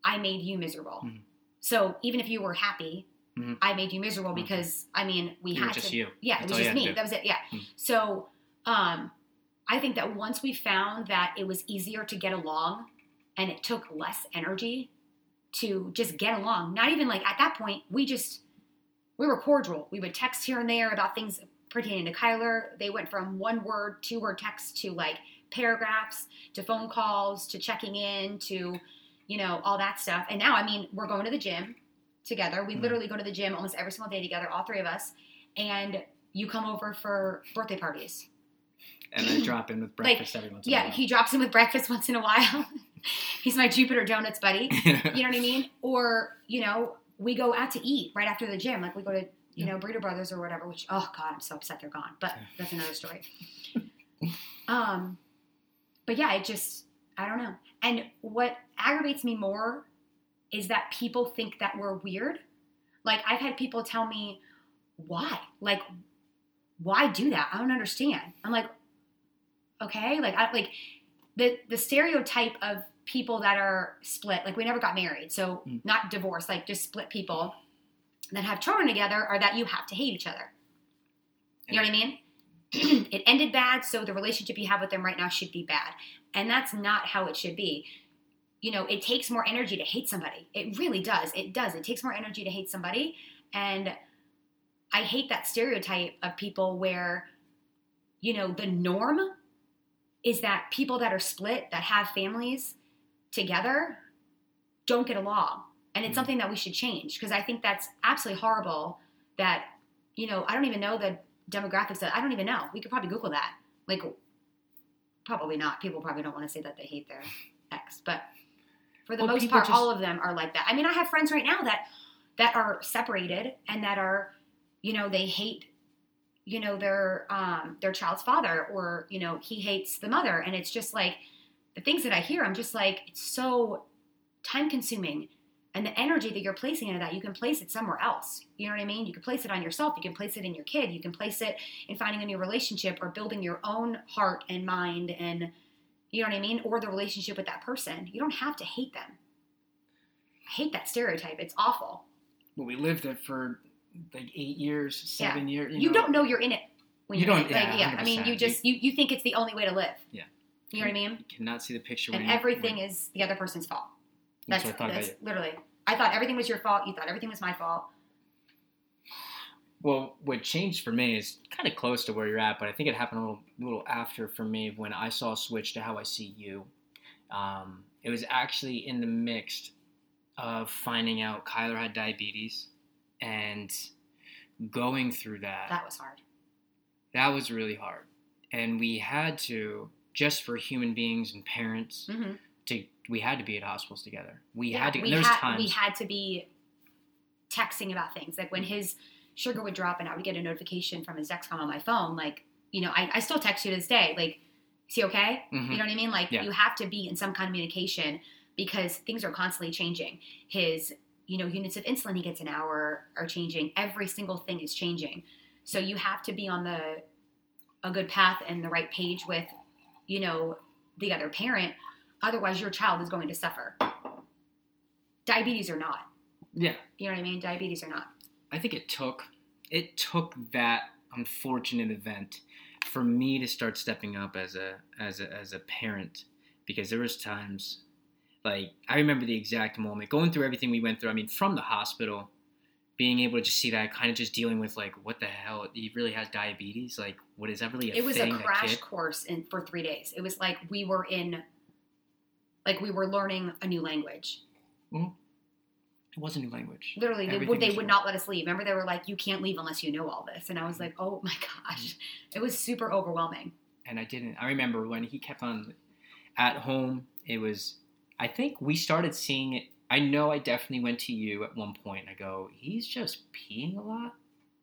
I made you miserable. Mhm. So even if you were happy, Mhm. I made you miserable Mhm. because I mean we You had just to you. yeah, That's it was just me. That was it. Yeah. Mm. So, um, I think that once we found that it was easier to get along, and it took less energy to just get along. Not even like at that point, we just we were cordial. We would text here and there about things pertaining to Kyler. They went from one word, two word text to like paragraphs, to phone calls, to checking in, to you know all that stuff. And now, I mean, we're going to the gym together. We Mhm. literally go to the gym almost every single day together, all three of us. And you come over for birthday parties. And I drop in with Like, breakfast every once in a while. Yeah, he drops in with breakfast once in a while. He's my Jupiter Donuts buddy. You know what I mean? Or, you know, we go out to eat right after the gym. Like we go to, you know, Breeder Brothers or whatever, which, oh God, I'm so upset they're gone. But that's another story. um, but yeah, it just, I don't know. And what aggravates me more is that people think that we're weird. Like I've had people tell me, why? Like, why do that? I don't understand. I'm like, Okay, like I like the the stereotype of people that are split. Like we never got married, so Mm. not divorced. Like just split people that have children together, are that you have to hate each other. You know what I mean? it ended bad, so the relationship you have with them right now should be bad. And that's not how it should be. You know, it takes more energy to hate somebody. It really does. It does. It takes more energy to hate somebody. And I hate that stereotype of people where, you know, the norm is that people that are split, that have families together, don't get along. And it's Mhm. something that we should change because I think that's absolutely horrible that, you know, I don't even know the demographics of I don't even know. We could probably Google that. Like, probably not. People probably don't want to say that they hate their ex, but for the Well, most part, just- all of them are like that. I mean, I have friends right now that that are separated and that are, you know, they hate, you know, their um their child's father or you know he hates the mother, and it's just like the things that I hear. I'm just like it's so time consuming. And the energy that you're placing into that, you can place it somewhere else. You know what I mean? You can place it on yourself. You can place it in your kid. You can place it in finding a new relationship or building your own heart and mind and you know what I mean? Or the relationship with that person. You don't have to hate them. I hate that stereotype. It's awful. Well, we lived it for like eight years, seven years. You, don't know you're in it when You you're in don't- it. Like, yeah, yeah, I mean, you just you, you think it's the only way to live. Yeah. You know what I mean? You cannot see the picture. And when everything is the other person's fault. That's That's, what I thought that's literally. I thought everything was your fault. You thought everything was my fault. Well, what changed for me is kind of close to where you're at, but I think it happened a little, little after for me when I saw a switch to how I see you. Um, it was actually in the mix of finding out Kyler had diabetes and going through that. That was hard. That was really hard, and we had to just for human beings and parents hmm to we had to be at hospitals together. We Yeah, had to. we there's had, times we had to be texting about things. Like when his sugar would drop and I would get a notification from his Dexcom on my phone, like, you know, I, I still text you to this day, like, is he okay? Mhm. You know what I mean? Like Yeah. you have to be in some kind of communication because things are constantly changing. His, you know, units of insulin he gets an hour are changing. Every single thing is changing. So you have to be on the a good path and the right page with, you know, the other parent. Otherwise your child is going to suffer. Diabetes or not. yeah. You know what I mean? Diabetes or not. I think it took it took that unfortunate event for me to start stepping up as a as a as a parent because there was times like I remember the exact moment going through everything we went through. I mean, from the hospital, being able to just see that, kind of just dealing with like, what the hell? He really has diabetes. Like, what is that really a it was thing? a crash course in for three days. It was like we were in, like we were learning a new language. Mm-hmm. It was a new language. Literally, they Everything would, they would not let us leave. Remember, they were like, "You can't leave unless you know all this," and I was mm-hmm. like, "Oh my gosh!" Mm-hmm. It was super overwhelming. and I didn't. I remember when he kept on at home. It was. I think we started seeing it. I know I definitely went to you at one point. I go, he's just peeing a lot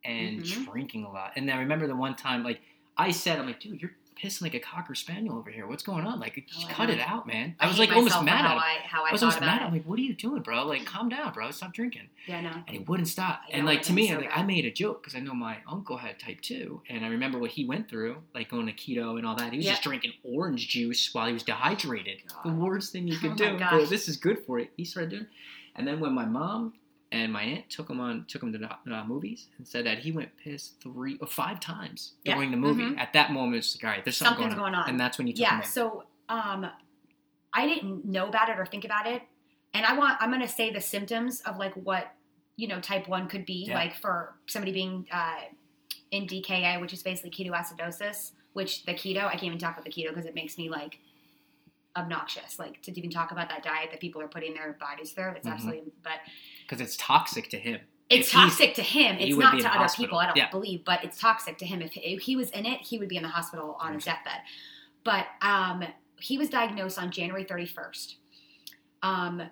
and Mhm. drinking a lot. And I remember the one time, like I said, I'm like, dude, you're pissing like a cocker spaniel over here. What's going on? Like, just Oh, cut it out, man. I, was like almost mad at him. I, how I, I was almost mad. it. I'm like, what are you doing, bro? Like, calm down, bro. Stop drinking. yeah, no. And he wouldn't stop. I And like to me, I, so like. I made a joke because I know my uncle had type two, and I remember what he went through, like going to keto and all that. He was just drinking orange juice while he was dehydrated. The worst thing you Oh could my do. But this is good for you. He started doing. And then when my mom and my aunt took him on, took him to the uh, movies, and said that he went piss three or five times Yeah. during the movie. Mhm. At that moment, it's like, all right, there's something Something's going on. going on. and that's when you took yeah so um i didn't know about it or think about it and i want i'm going to say the symptoms of like what you know type 1 could be Yeah. like for somebody being uh, in dka which is basically ketoacidosis which the keto i can't even talk about the keto because it makes me like obnoxious like to even talk about that diet that people are putting their bodies through it's Mhm. absolutely but because it's toxic to him. it's If toxic to him. It's not to other hospital. people. I don't Yeah. believe, but it's toxic to him. If, if he was in it, he would be in the hospital on his deathbed. But um, he was diagnosed on January 31st. Um,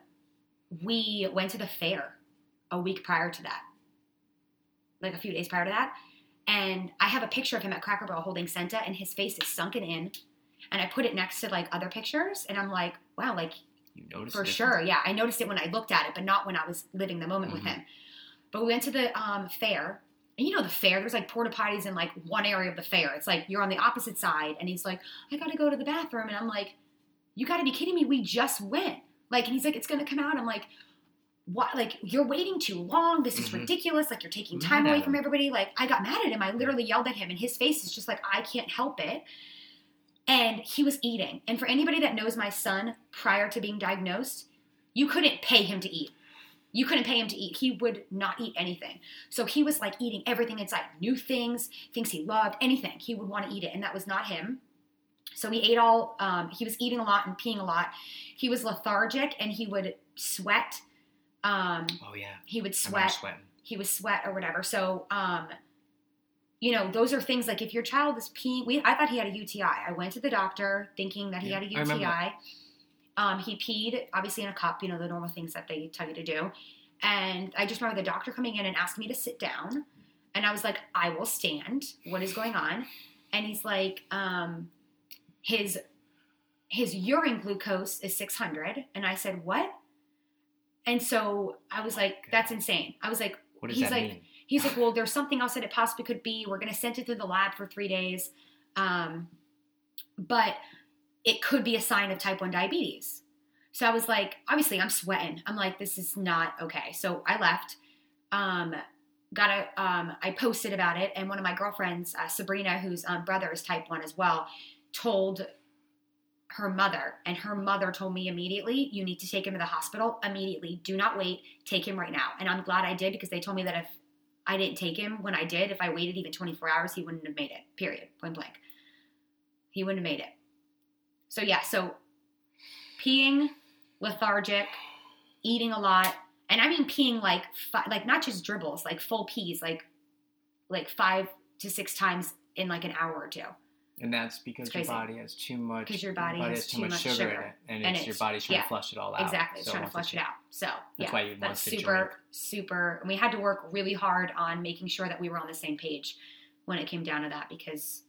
we went to the fair a week prior to that, like a few days prior to that, and I have a picture of him at Cracker Barrel holding Senta, and his face is sunken in. And I put it next to like other pictures, and I'm like, wow, like You noticed for sure. Yeah, I noticed it when I looked at it, but not when I was living the moment with Mhm. him. But we went to the um, fair, And you know the fair, there's like porta potties in like one area of the fair. It's like you're on the opposite side, and he's like, I gotta go to the bathroom, and I'm like, you gotta be kidding me. We just went. Like, and he's like, it's gonna come out. I'm like, what? Like, you're waiting too long. This is Mhm. ridiculous. Like, you're taking time away from everybody. Like, I got mad at him. I literally yelled at him, and his face is just like, I can't help it. And he was eating. And for anybody that knows my son prior to being diagnosed, you couldn't pay him to eat. You couldn't pay him to eat. He would not eat anything. So he was like eating everything inside new things, things he loved, anything. He would want to eat it. And that was not him. So he ate all, um, he was eating a lot and peeing a lot. He was lethargic and he would sweat. Um, Oh yeah. he would sweat he was sweat or whatever. So, um, you know, those are things like if your child is peeing. We, I thought he had a UTI. I went to the doctor thinking that he Yeah, had a. UTI. Um, he peed obviously in a cup. You know the normal things that they tell you to do. And I just remember the doctor coming in and asking me to sit down, and I was like, I will stand. What is going on? And he's like, um, his his urine glucose is 600 and i said what and so i was like that's insane i was like What does He's that like- mean? He's like, well, there's something else that it possibly could be. We're going to send it through the lab for three days. Um, but it could be a sign of type 1 diabetes. So I was like, obviously, I'm sweating. I'm like, this is not okay. So I left. Um, got a, um, I posted about it, and one of my girlfriends, uh, Sabrina, whose um, brother is type 1 as well, told her mother, and her mother told me immediately, you need to take him to the hospital immediately. Do not wait. Take him right now. And I'm glad I did because they told me that if I didn't take him when I did, if I waited even 24 hours, he wouldn't have made it. Period. Point blank. He wouldn't have made it. So yeah, so peeing, lethargic, eating a lot, and I mean peeing like fi- like not just dribbles, like full pees, like like five to six times in like an hour or two. And that's because your body has too much. 'Cause your body has too much sugar, in it, and, And it's, your it's- body's trying yeah, to flush it all out. Exactly. It's So trying to flush it out. So That's yeah, why you that's super, super. And we had to work really hard on making sure that we were on the same page when it came down to that because,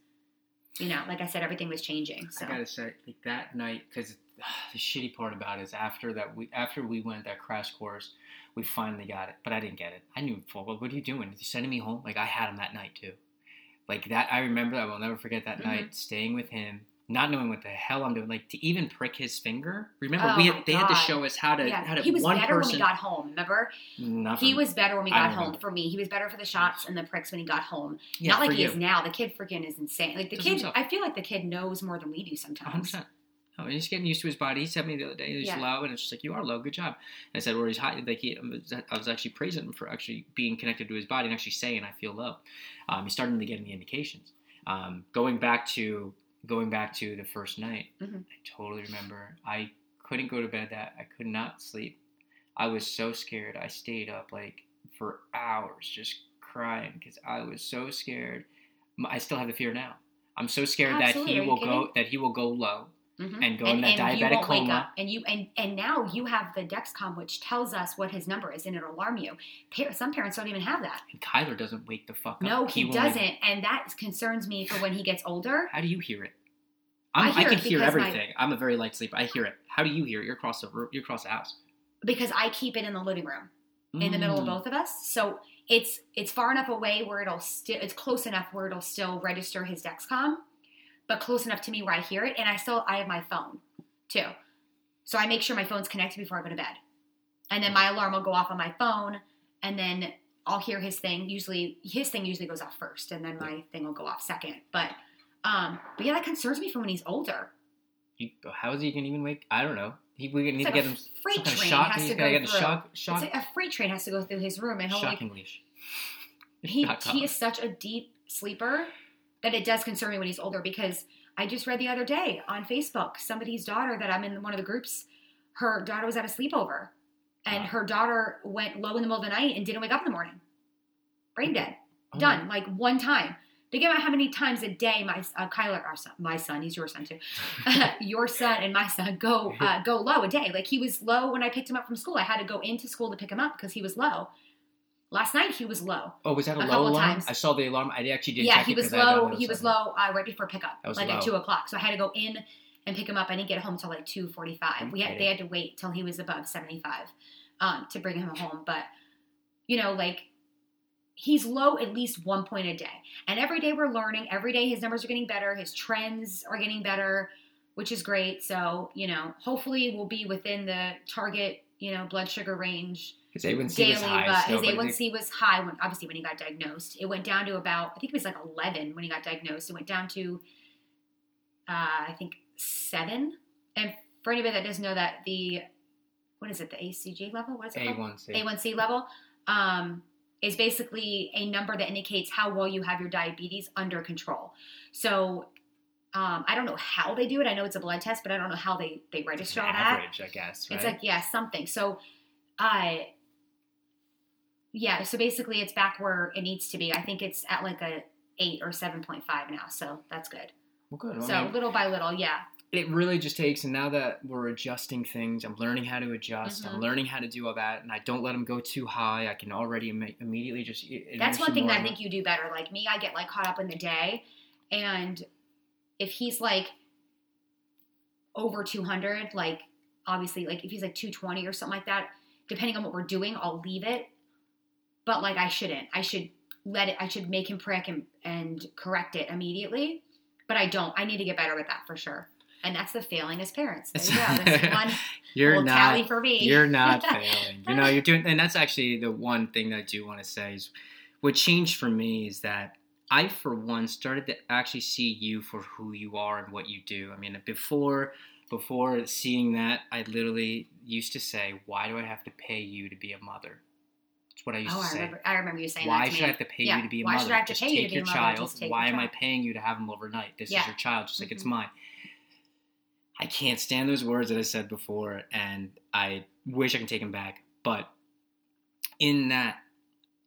you know, like I said, everything was changing. So I gotta say, like that night, because the shitty part about it is after that we after we went that crash course, we finally got it, but I didn't get it. I knew full well. What are you doing? You're sending me home? Like I had him that night too. Like that, I remember. I will never forget that Mhm. night, staying with him, not knowing what the hell I'm doing. Like to even prick his finger. Remember, Oh we had, they had to show us how to yeah, how to he was better person. when we got home. Remember, he was better when we got home. remember. For me, he was better for the shots and the pricks when he got home. yeah, Not like he you. is now. The kid freaking is insane. Like the Does kid, himself. I feel like the kid knows more than we do sometimes. 100%. Oh, he's getting used to his body. He said to me the other day, he's Yeah. low, and it's just like, you are low, good job. And I said, where he's high, like he, I was actually praising him for actually being connected to his body and actually saying, I feel low. Um, he's starting to get the indications. Um, going back to going back to the first night, Mhm. I totally remember. I couldn't go to bed. That I could not sleep. I was so scared. I stayed up like for hours just crying because I was so scared. I still have the fear now. I'm so scared Absolutely. that he will go that he will go low Mhm. and go in that you diabetic won't wake coma. up, and you and and now you have the Dexcom, which tells us what his number is, and it'll alarm you. Pa- Some parents don't even have that. And Kyler doesn't wake the fuck up. No, up. he, doesn't, even- and that concerns me for when he gets older. How do you hear it? I I'm, I, hear can hear because my- everything. I'm a very light sleeper. I hear it. How do you hear it? You're across the roo- you're across the house. because I keep it in the living room, in the middle of Mm. both of us. So it's it's far enough away where it'll still it's close enough where it'll still register his Dexcom, but close enough to me where I hear it, and I still I have my phone too, so I make sure my phone's connected before I go to bed, and then my alarm will go off on my phone, and then I'll hear his thing. Usually his thing usually goes off first, and then my thing will go off second. But um, but yeah, that concerns me for when he's older. You, how is he gonna even wake? I don't know. He we need It's to like get a him freight some kind of train shock. has to go through. shock shock like a freight train has to go through his room, and he'll like shocking leash. he he is such a deep sleeper that it does concern me when he's older because I just read the other day on Facebook somebody's daughter that I'm in one of the groups, her daughter was at a sleepover, and Wow. her daughter went low in the middle of the night and didn't wake up in the morning, brain dead, Oh, done like one time. Think about how many times a day my uh, Kyler, our son, my son, he's your son too, your son and my son go uh, go low a day. Like he was low when I picked him up from school. I had to go into school to pick him up because he was low. Last night he was low. Oh, was that a, a low alarm? times. I saw the alarm. I actually didn't yeah, he was 'cause I don't low. He was low uh, right before pickup, like low. at two o'clock. So I had to go in and pick him up. I didn't get home until like two forty-five. We had they had to wait till he was above seventy-five um, to bring him home. But you know, like he's low at least one point a day. And every day we're learning. Every day his numbers are getting better. His trends are getting better, which is great. So, you know, hopefully we'll be within the target, you know, blood sugar range His A1C daily. was high. but his nobody- A1C was high when obviously when he got diagnosed. It went down to about I think it was like 11 when he got diagnosed. It went down to uh, I think seven. And for anybody that doesn't know that, the what is it? The ACG level? What is it? A1C. A1C level um, is basically a number that indicates how well you have your diabetes under control. So um, I don't know how they do it. I know it's a blood test, but I don't know how they they It's register an all that. average, I guess. Right? It's like yeah, something. So, uh, yeah. So basically, it's back where it needs to be. I think it's at like a eight or seven point five now. So that's good. well, good. I so mean, little by little, yeah. it really just takes and now that we're adjusting things i'm learning how to adjust Mhm. i'm learning how to do all that and i don't let them go too high i can already Im- immediately just i- That's one thing that I think you do better. Like me, I get like caught up in the day, and if he's like over 200, like obviously, like if he's like 220 or something like that, depending on what we're doing, I'll leave it. But like I shouldn't. I should let it. I should make him prick and and correct it immediately. But I don't. I need to get better with that for sure. And that's the failing as parents. There you go. That's one you're not for me. you're not failing you know you're doing and that's actually the one thing that i do want to say is what changed for me is that i for one started to actually see you for who you are and what you do i mean before before seeing that i literally used to say why do i have to pay you to be a mother what i used Oh, to I say remember. I remember you saying why should. I have to pay Yeah. you to be a mother? Why mother? should I have to just pay you to take be your a mother? child. Just take Why your am I paying you to have him overnight? This Yeah. is your child, just like it's Mhm. mine. I can't stand those words that I said before, and I wish I could take them back. But in that,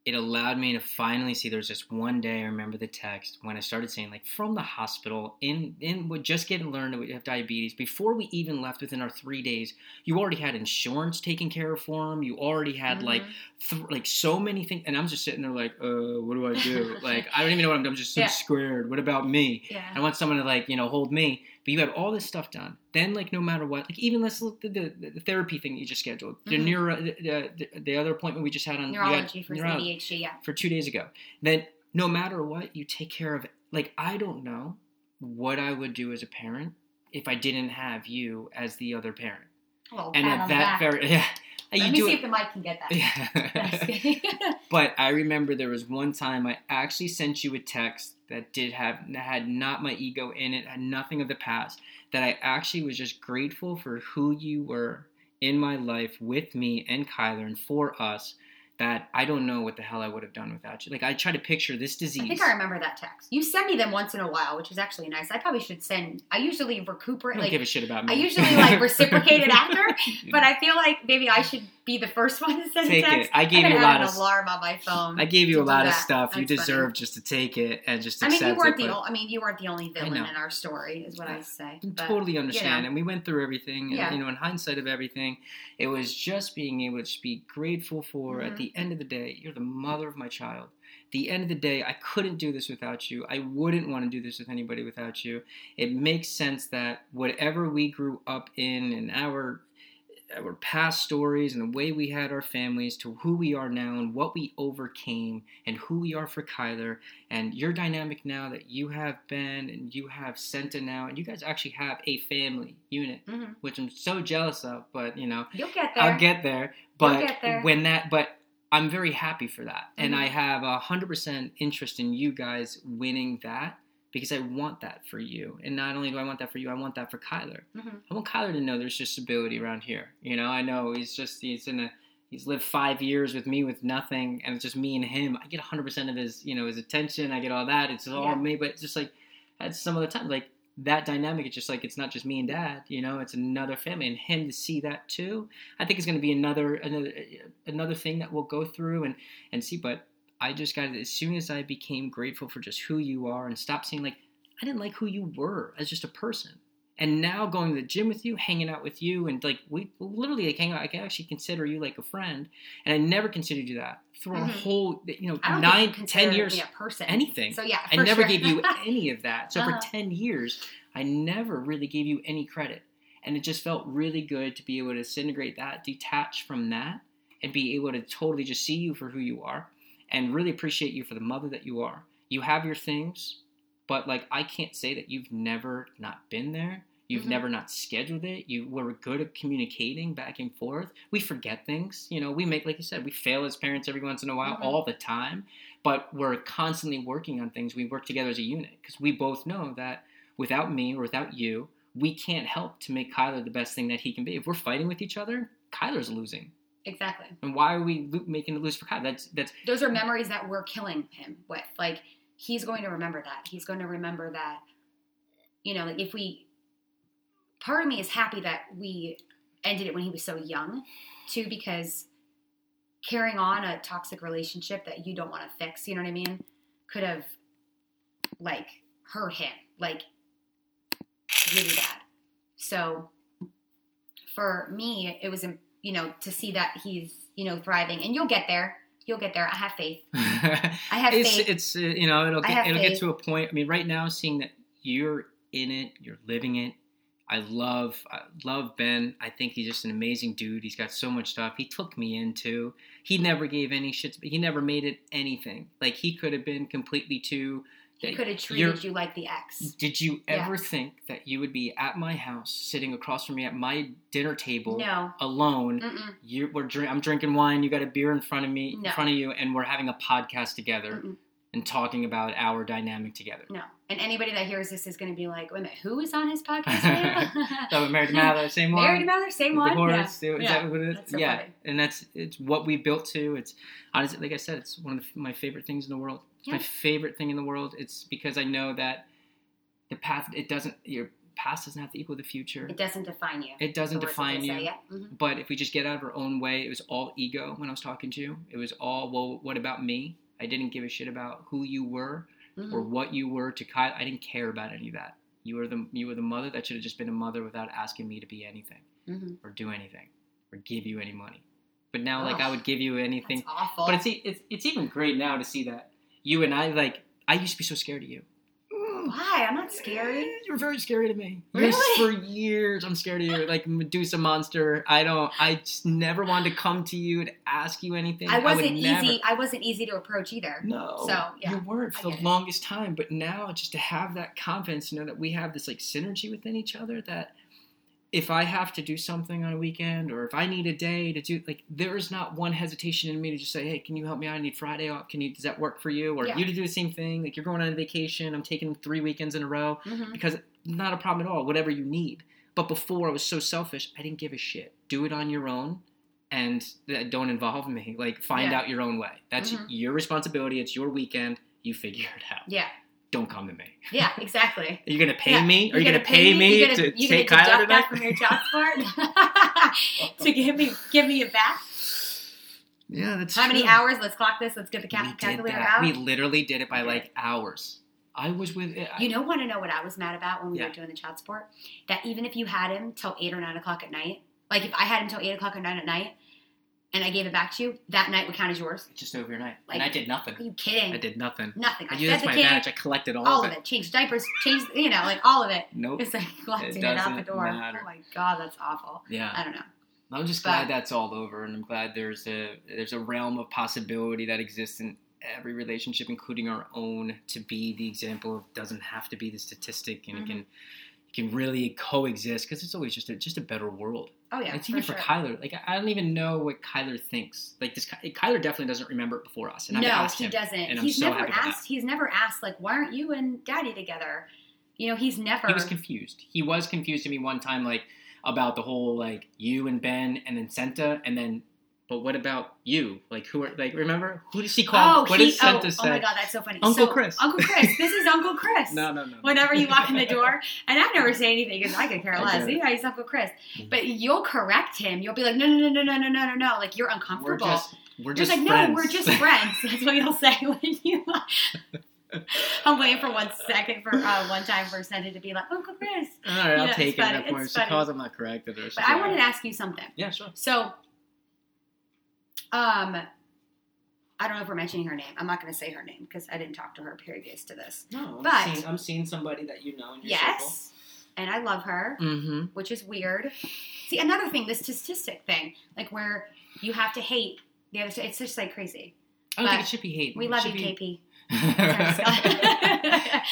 it allowed me to finally see. There's this one day I remember the text when I started saying, like, from the hospital, in in we just getting learned that we have diabetes. Before we even left, within our three days, you already had insurance taken care of for him. You already had like Mhm. th- like so many things, and I'm just sitting there like, uh, what do I do? like, I don't even know what I'm doing. I'm just so Yeah. scared. What about me? yeah. I want someone to like, you know, hold me. But you had all this stuff done. Then, like, no matter what, like, even let's look at the, the, the therapy thing that you just scheduled, the Mhm. neuro, the, the, the other appointment we just had on you had for ADHD. Yeah. for two days ago. Then, no matter what, you take care of it. Like, I don't know what I would do as a parent if I didn't have you as the other parent. Well, And at the that very, yeah, Let you me see it. if the mic can get that. Yeah. But I remember there was one time I actually sent you a text that did have that had not my ego in it, had nothing of the past. That I actually was just grateful for who you were in my life with me and Kyler and for us. That I don't know what the hell I would have done without you. Like I try to picture this disease. I think I remember that text. You send me them once in a while, which is actually nice. I probably should send. I usually I recuperate. don't Like give a shit about me. I usually like reciprocate it after, but I feel like maybe I should be the first one to send Take a it. text. I gave I'm you a lot of an alarm on my phone. I gave you a lot of stuff. you That's funny. deserve just to take it and just I mean, accept you weren't it. the. but- o- I mean, you weren't the only villain in our story, is what I say. But, totally understand, know. and we went through everything. And, Yeah. you know, in hindsight of everything, it was just being able to be grateful for. At Mhm. The end of the day, you're the mother of my child. At the end of the day, I couldn't do this without you. I wouldn't want to do this with anybody without you. It makes sense that whatever we grew up in and our our past stories and the way we had our families to who we are now and what we overcame and who we are for Kyler and your dynamic now that you have Ben and you have Senta now and you guys actually have a family unit, Mhm. which I'm so jealous of, but you know, You'll get there. I'll get there. But get there. when that but I'm very happy for that. And Mhm. I have a hundred percent interest in you guys winning that because I want that for you. And not only do I want that for you, I want that for Kyler. Mhm. I want Kyler to know there's just stability around here. You know, I know he's just he's in a he's lived five years with me with nothing, and it's just me and him. I get 100 percent of his you know his attention. I get all that. It's all Yeah. me, but it's just like at some of the time like that dynamic. It's just like it's not just me and dad. You know, it's another family, and him to see that too. I think it's going to be another another another thing that we'll go through and and see. But I just got as soon as I became grateful for just who you are and stopped seeing like I didn't like who you were as just a person. And now going to the gym with you, hanging out with you, and like we literally like hang out. I can actually consider you like a friend, and I never considered you that for a Mhm. whole you know nine, ten years, me a person. anything. So yeah, I never sure. gave you any of that. So Uh-huh. for 10 years, I never really gave you any credit. And it just felt really good to be able to disintegrate that, detach from that, and be able to totally just see you for who you are. and really appreciate you for the mother that you are. You have your things, but like I can't say that you've never not been there. You've Mhm. never not scheduled it. You were good at communicating back and forth. We forget things. You know, we make, like you said, we fail as parents every once in a while, Mhm. all the time, but we're constantly working on things. We work together as a unit because we both know that without me or without you, we can't help to make Kyler the best thing that he can be. If we're fighting with each other, Kyler's losing. Exactly. And why are we lo- making it lose for Kyler? That's that's Those are memories that we're killing him with. Like he's going to remember that. He's going to remember that. You know, like if we. Part of me is happy that we ended it when he was so young, too, because carrying on a toxic relationship that you don't want to fix, you know what I mean, could have like hurt him, like really bad. So for me, it was, you know, to see that he's, you know, thriving, and you'll get there. You'll get there. I have faith. I have it's, faith. It's uh, you know it'll get, it'll get to a point. I mean, right now, seeing that you're in it, you're living it. I love I love Ben. I think he's just an amazing dude. He's got so much stuff. He took me into. He never gave any shits. But He never made it anything. Like he could have been completely too. He could have treated you like the ex. Did you ever think that you would be at my house, sitting across from me at my dinner table, No. alone? Mm-mm. You, we're drink, I'm drinking wine. You got a beer in front of me, No. in front of you, and we're having a podcast together Mm-mm. And talking about our dynamic together. No. And anybody that hears this is going to be like, wait a minute, who is on his podcast? right now?" Married to Mather, same one. Married to Mother, same one. The horse, yeah. is Yeah. that what it is? So yeah, funny. and that's it's what we built to. It's honestly, like I said, it's one of the, my favorite things in the world. It's my favorite thing in the world. It's because I know that the path it doesn't your past doesn't have to equal the future. It doesn't define you. It doesn't The words that define you. say, Yeah. Mhm. But if we just get out of our own way, it was all ego when I was talking to you. It was all, well, what about me? I didn't give a shit about who you were Mhm. or what you were to Kyle. I didn't care about any of that. You were the you were the mother that should have just been a mother without asking me to be anything Mhm. or do anything or give you any money. But now, like, I would give you anything. But it's, it's it's even great now to see that you and I like. I used to be so scared of you. Why? I'm not scary. Eh, you're very scary to me. Yes, Really? for years, I'm scared of you. Like Medusa monster. I don't. I just never wanted to come to you to ask you anything. I wasn't never- easy. I wasn't easy to approach either. No. So, yeah, you weren't for the it. longest time, but now just to have that confidence, you know that we have this like synergy within each other. That if I have to do something on a weekend, or if I need a day to do, like, there is not one hesitation in me to just say, "Hey, can you help me out? I need Friday off. Can you? Does that work for you?" Or Yeah. you to do the same thing. Like you're going on a vacation. I'm taking three weekends in a row Mhm. because not a problem at all. Whatever you need. But before I was so selfish, I didn't give a shit. Do it on your own, and don't involve me. Like find Yeah. out your own way. That's Mhm. your responsibility. It's your weekend. You figure it out. Yeah. Don't come to me. Yeah. Exactly. Are you gonna pay Yeah. me? Are you You're gonna, pay me, You're gonna, to you're take gonna Kyler that tonight? from your support to give me give me it back. Yeah, that's How many hours? Let's clock this. Let's get the we calculator out. We literally did it by like hours. I was with. I, You know, want to know what I was mad about when we Yeah. were doing the child support? That even if you had him till eight or nine o'clock at night, like if I had him till eight o'clock at night at night, and I gave it back to you, that night would count as yours. just over your night, Like- and I did nothing. Are you kidding? I did nothing. nothing. I I used fed that's the my kid, advantage. I collected all, all of of it. Changed diapers, changed you know, like all of it. Nope. It's like collecting it, It out the door. matter. Oh my god, that's awful. Yeah. I don't know. I'm just But- glad that's all over, and I'm glad there's a there's a realm of possibility that exists in every relationship, including our own, to be the example of doesn't have to be the statistic, and Mhm. it can it can really coexist because it's always just a just a better world. Oh yeah, it's even for, sure. Kyler. Like I don't even know what Kyler thinks. Like this, Ky- Kyler definitely doesn't remember it before us, and I've no, asked he him. doesn't. He's so never asked. He's never asked like, why aren't you and Daddy together? You know, he's never. He was confused. He was confused to me one time, like about the whole like you and Ben and then Senta, and then but what about you? Like who are like remember who does he call? Oh, what he, does Senta oh, say? oh my god, that's so funny. Uncle So, Chris. Uncle Chris. This is Uncle Chris. No, no, no. Whenever you walk in the door, and I never say anything because I could care less. Yeah, he's Uncle Chris. Mhm. But you'll correct him. You'll be like, no, no, no, no, no, no, no, no, no. Like you're uncomfortable. we're just we're just like, friends. no, we're just friends. That's what you'll say when you. I'm waiting for one second for uh, one time for Santa to be like Uncle Chris. All right, I'll Yeah, take it funny, at that point. She calls I'm not corrected or But. I wanted to ask you something. Yeah, sure. So, um, I don't know if we're mentioning her name. I'm not going to say her name because I didn't talk to her previous to this. No, I'm But- seeing, I'm seeing somebody that you know in your Yes, and I love her, Mm-hmm. which is weird. See, another thing, this statistic thing, like where you have to hate the other. It's just like crazy. I don't think it should be hate. We It love should you, be- KP.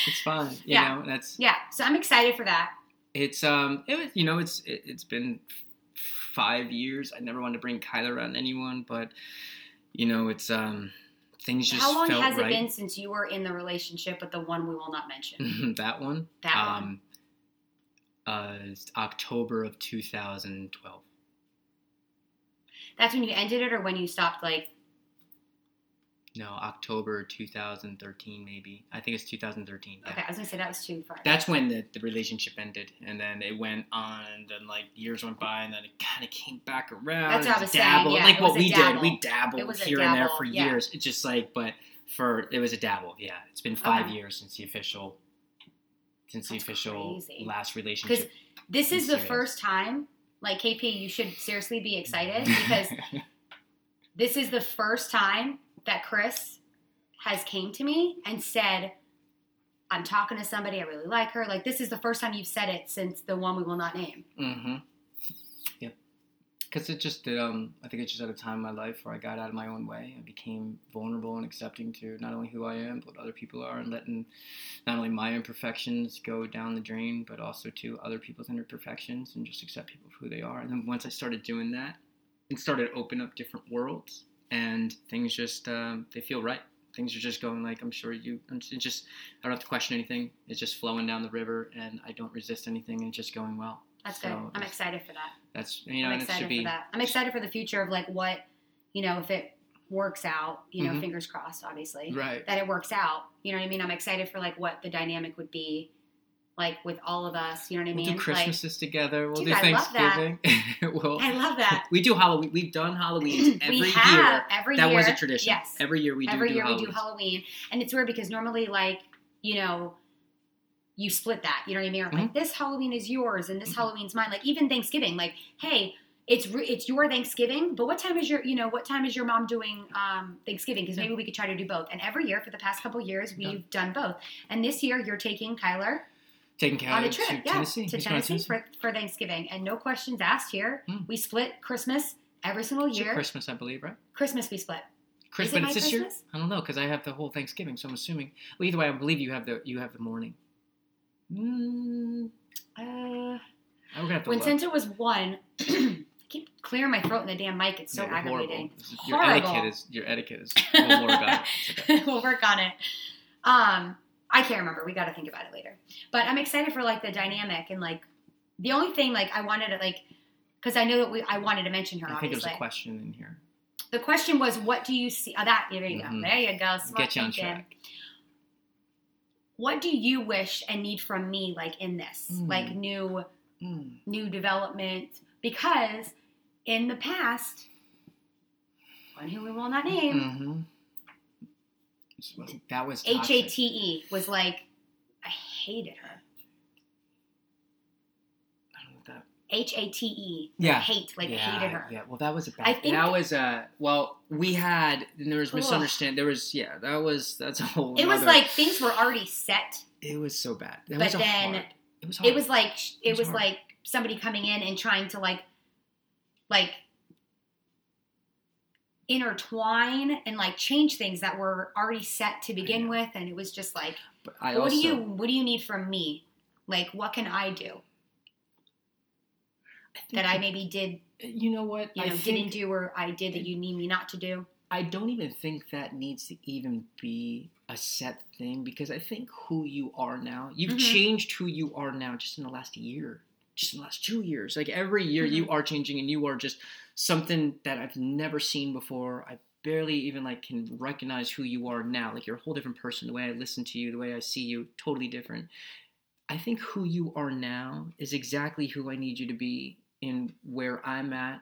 it's fun. You Yeah. know, that's yeah, so I'm excited for that. it's um it was you know it's it, it's been five years. I never wanted to bring Kyler around anyone, but you know it's um things just How long has right. it been since you were in the relationship with the one we will not mention? that one. That um, one. Uh, October of 2012. That's when you ended it, or when you stopped? Like, No, October 2013, maybe. I think it's 2013. yeah. okay, I was gonna say that was too far. That's when the, the relationship ended, and then it went on, and then like years went by, and then it kind of came back around. That's what I was saying, dabbled, yeah, like what we dabble. did. We dabbled It was a here and there for yeah. years. It's just like, but for it was a dabble. Yeah, it's been five Okay. years since the official, since That's the official crazy. last relationship. Because this is I'm the first time. Like KP, you should seriously be excited because this is the first time that Chris has came to me and said, "I'm talking to somebody. I really like her." Like this is the first time you've said it since the one we will not name. Mm-hmm. Yep. Because it just. Um, I think it's just at a time in my life where I got out of my own way. I became vulnerable and accepting to not only who I am, but what other people are, and letting not only my imperfections go down the drain, but also to other people's imperfections, and just accept people for who they are. And then once I started doing that, it started open up different worlds, and things just um, they feel right. Things are just going like I'm sure you. It's just I don't have to question anything. It's just flowing down the river, and I don't resist anything, and it's just going well. That's So good. I'm excited for that. That's you know, I'm and it excited should be. for that. I'm excited for the future of like what, you know, if it works out, you know, Mhm. fingers crossed, obviously, Right. that it works out. You know what I mean? I'm excited for like what the dynamic would be, like with all of us. You know what I mean? We'll do Christmases together. We'll Dude, do I love that. Thanksgiving. we'll, I love that. We do Halloween. We've done Halloween every we have year. every That year. was a tradition. Yes. Every year we do every do year Halloween. we do Halloween, and it's weird because normally, like, you know, you split that. You know what I mean? Mm-hmm. Like this Halloween is yours, and this Halloween's mine. Like even Thanksgiving, like, hey. It's it's your Thanksgiving, but what time is your you know what time is your mom doing um, Thanksgiving? Because maybe we could try to do both. And every year for the past couple years, we've done both. And this year, you're taking Kyler Taking care on a trip, to yeah, Tennessee. to He's going Tennessee for, for Thanksgiving, and no questions asked here. Hmm. We split Christmas every single It's year. Christmas, I believe, right? Christmas we split. Chris, Is it but my it's this year. Christmas? I don't know because I have the whole Thanksgiving, so I'm assuming. Well, either way, I believe you have the you have the morning. Mm, Uh, I'm gonna have to when look. Santa was one, I keep clearing my throat in the damn mic. It's so Yeah, aggravating. horrible. This is- Your Horrible. etiquette is your etiquette is. We'll worry about it. It's okay. we'll work on it. Um, I can't remember. We got to think about it later. But I'm excited for like the dynamic and like the only thing like I wanted to like because I know that we I wanted to mention her. I think there's a question in here. the question was, "What do you see?" Oh, that there you Mhm. go. There you go. Smart Get you on thinking. track. What do you wish and need from me, like in this, Hmm. like new Mm. new development? Because in the past, one who we will not name, Mm-hmm. That was H A. T E was like, I hated her. I don't know that H A T E. Yeah. Hate, like yeah, hated her. Yeah, well, that was a bad. I think- that was a well, we had and there was misunderstanding. There was yeah, that was that's a whole. It was like things were already set. it was so bad. That But then hard. It was hard. It was like it was was like somebody coming in and trying to like like intertwine and like change things that were already set to begin with and it was just like what also, do you what do you need from me like what can i do I that i maybe did You know what? you I know didn't do or i did that you need me not to do I don't even think that needs to even be a set thing because I think who you are now, you've Mhm. changed who you are now just in the last year, just in the last two years. Like every year, you Mm-hmm. are changing and you are just something that I've never seen before. I barely even like can recognize who you are now. Like you're a whole different person. The way I listen to you, the way I see you, totally different. I think who you are now is exactly who I need you to be in where I'm at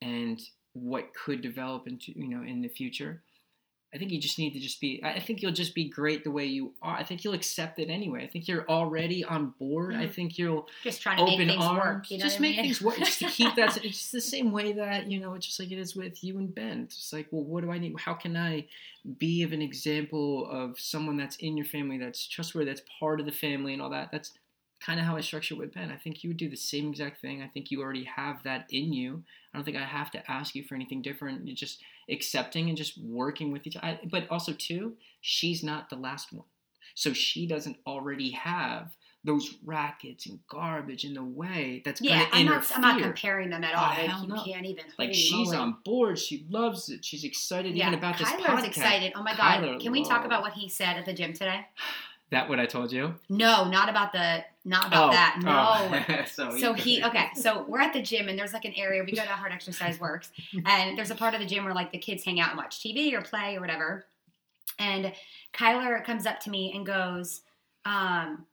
and what could develop into you know in the future. I think you just need to just be. I I think you'll just be great the way you are. I think you'll accept it anyway. I think you're already on board. I Mhm. think you'll just trying to open make things arms. work you know just what I make mean? things work. Just to keep that. It's just the same way that you know. It's just like it is with you and Ben. It's like, well, what do I need? How can I be of an example of someone that's in your family, that's trustworthy, that's part of the family, and all that? That's kind of how I structure with Ben. I think you would do the same exact thing. I think you already have that in you. I don't think I have to ask you for anything different. You're just accepting and just working with each other. But also, too, she's not the last one. So she doesn't already have those rackets and garbage in the way that's Yeah, going to I'm interfere. not. I'm not comparing them at all. Oh, like, you no. can't even. like she's on board. She loves it. She's excited Yeah, even about this Kyler's podcast. excited. Oh my god! Kyler Can we talk about what he said at the gym today? That what I told you? No, not about the. Not about oh, that. No. oh. so, So he okay. So we're at the gym and there's like an area we go to Hard Exercise Works, and there's a part of the gym where like the kids hang out and watch TV or play or whatever. And Kyler comes up to me and goes, um,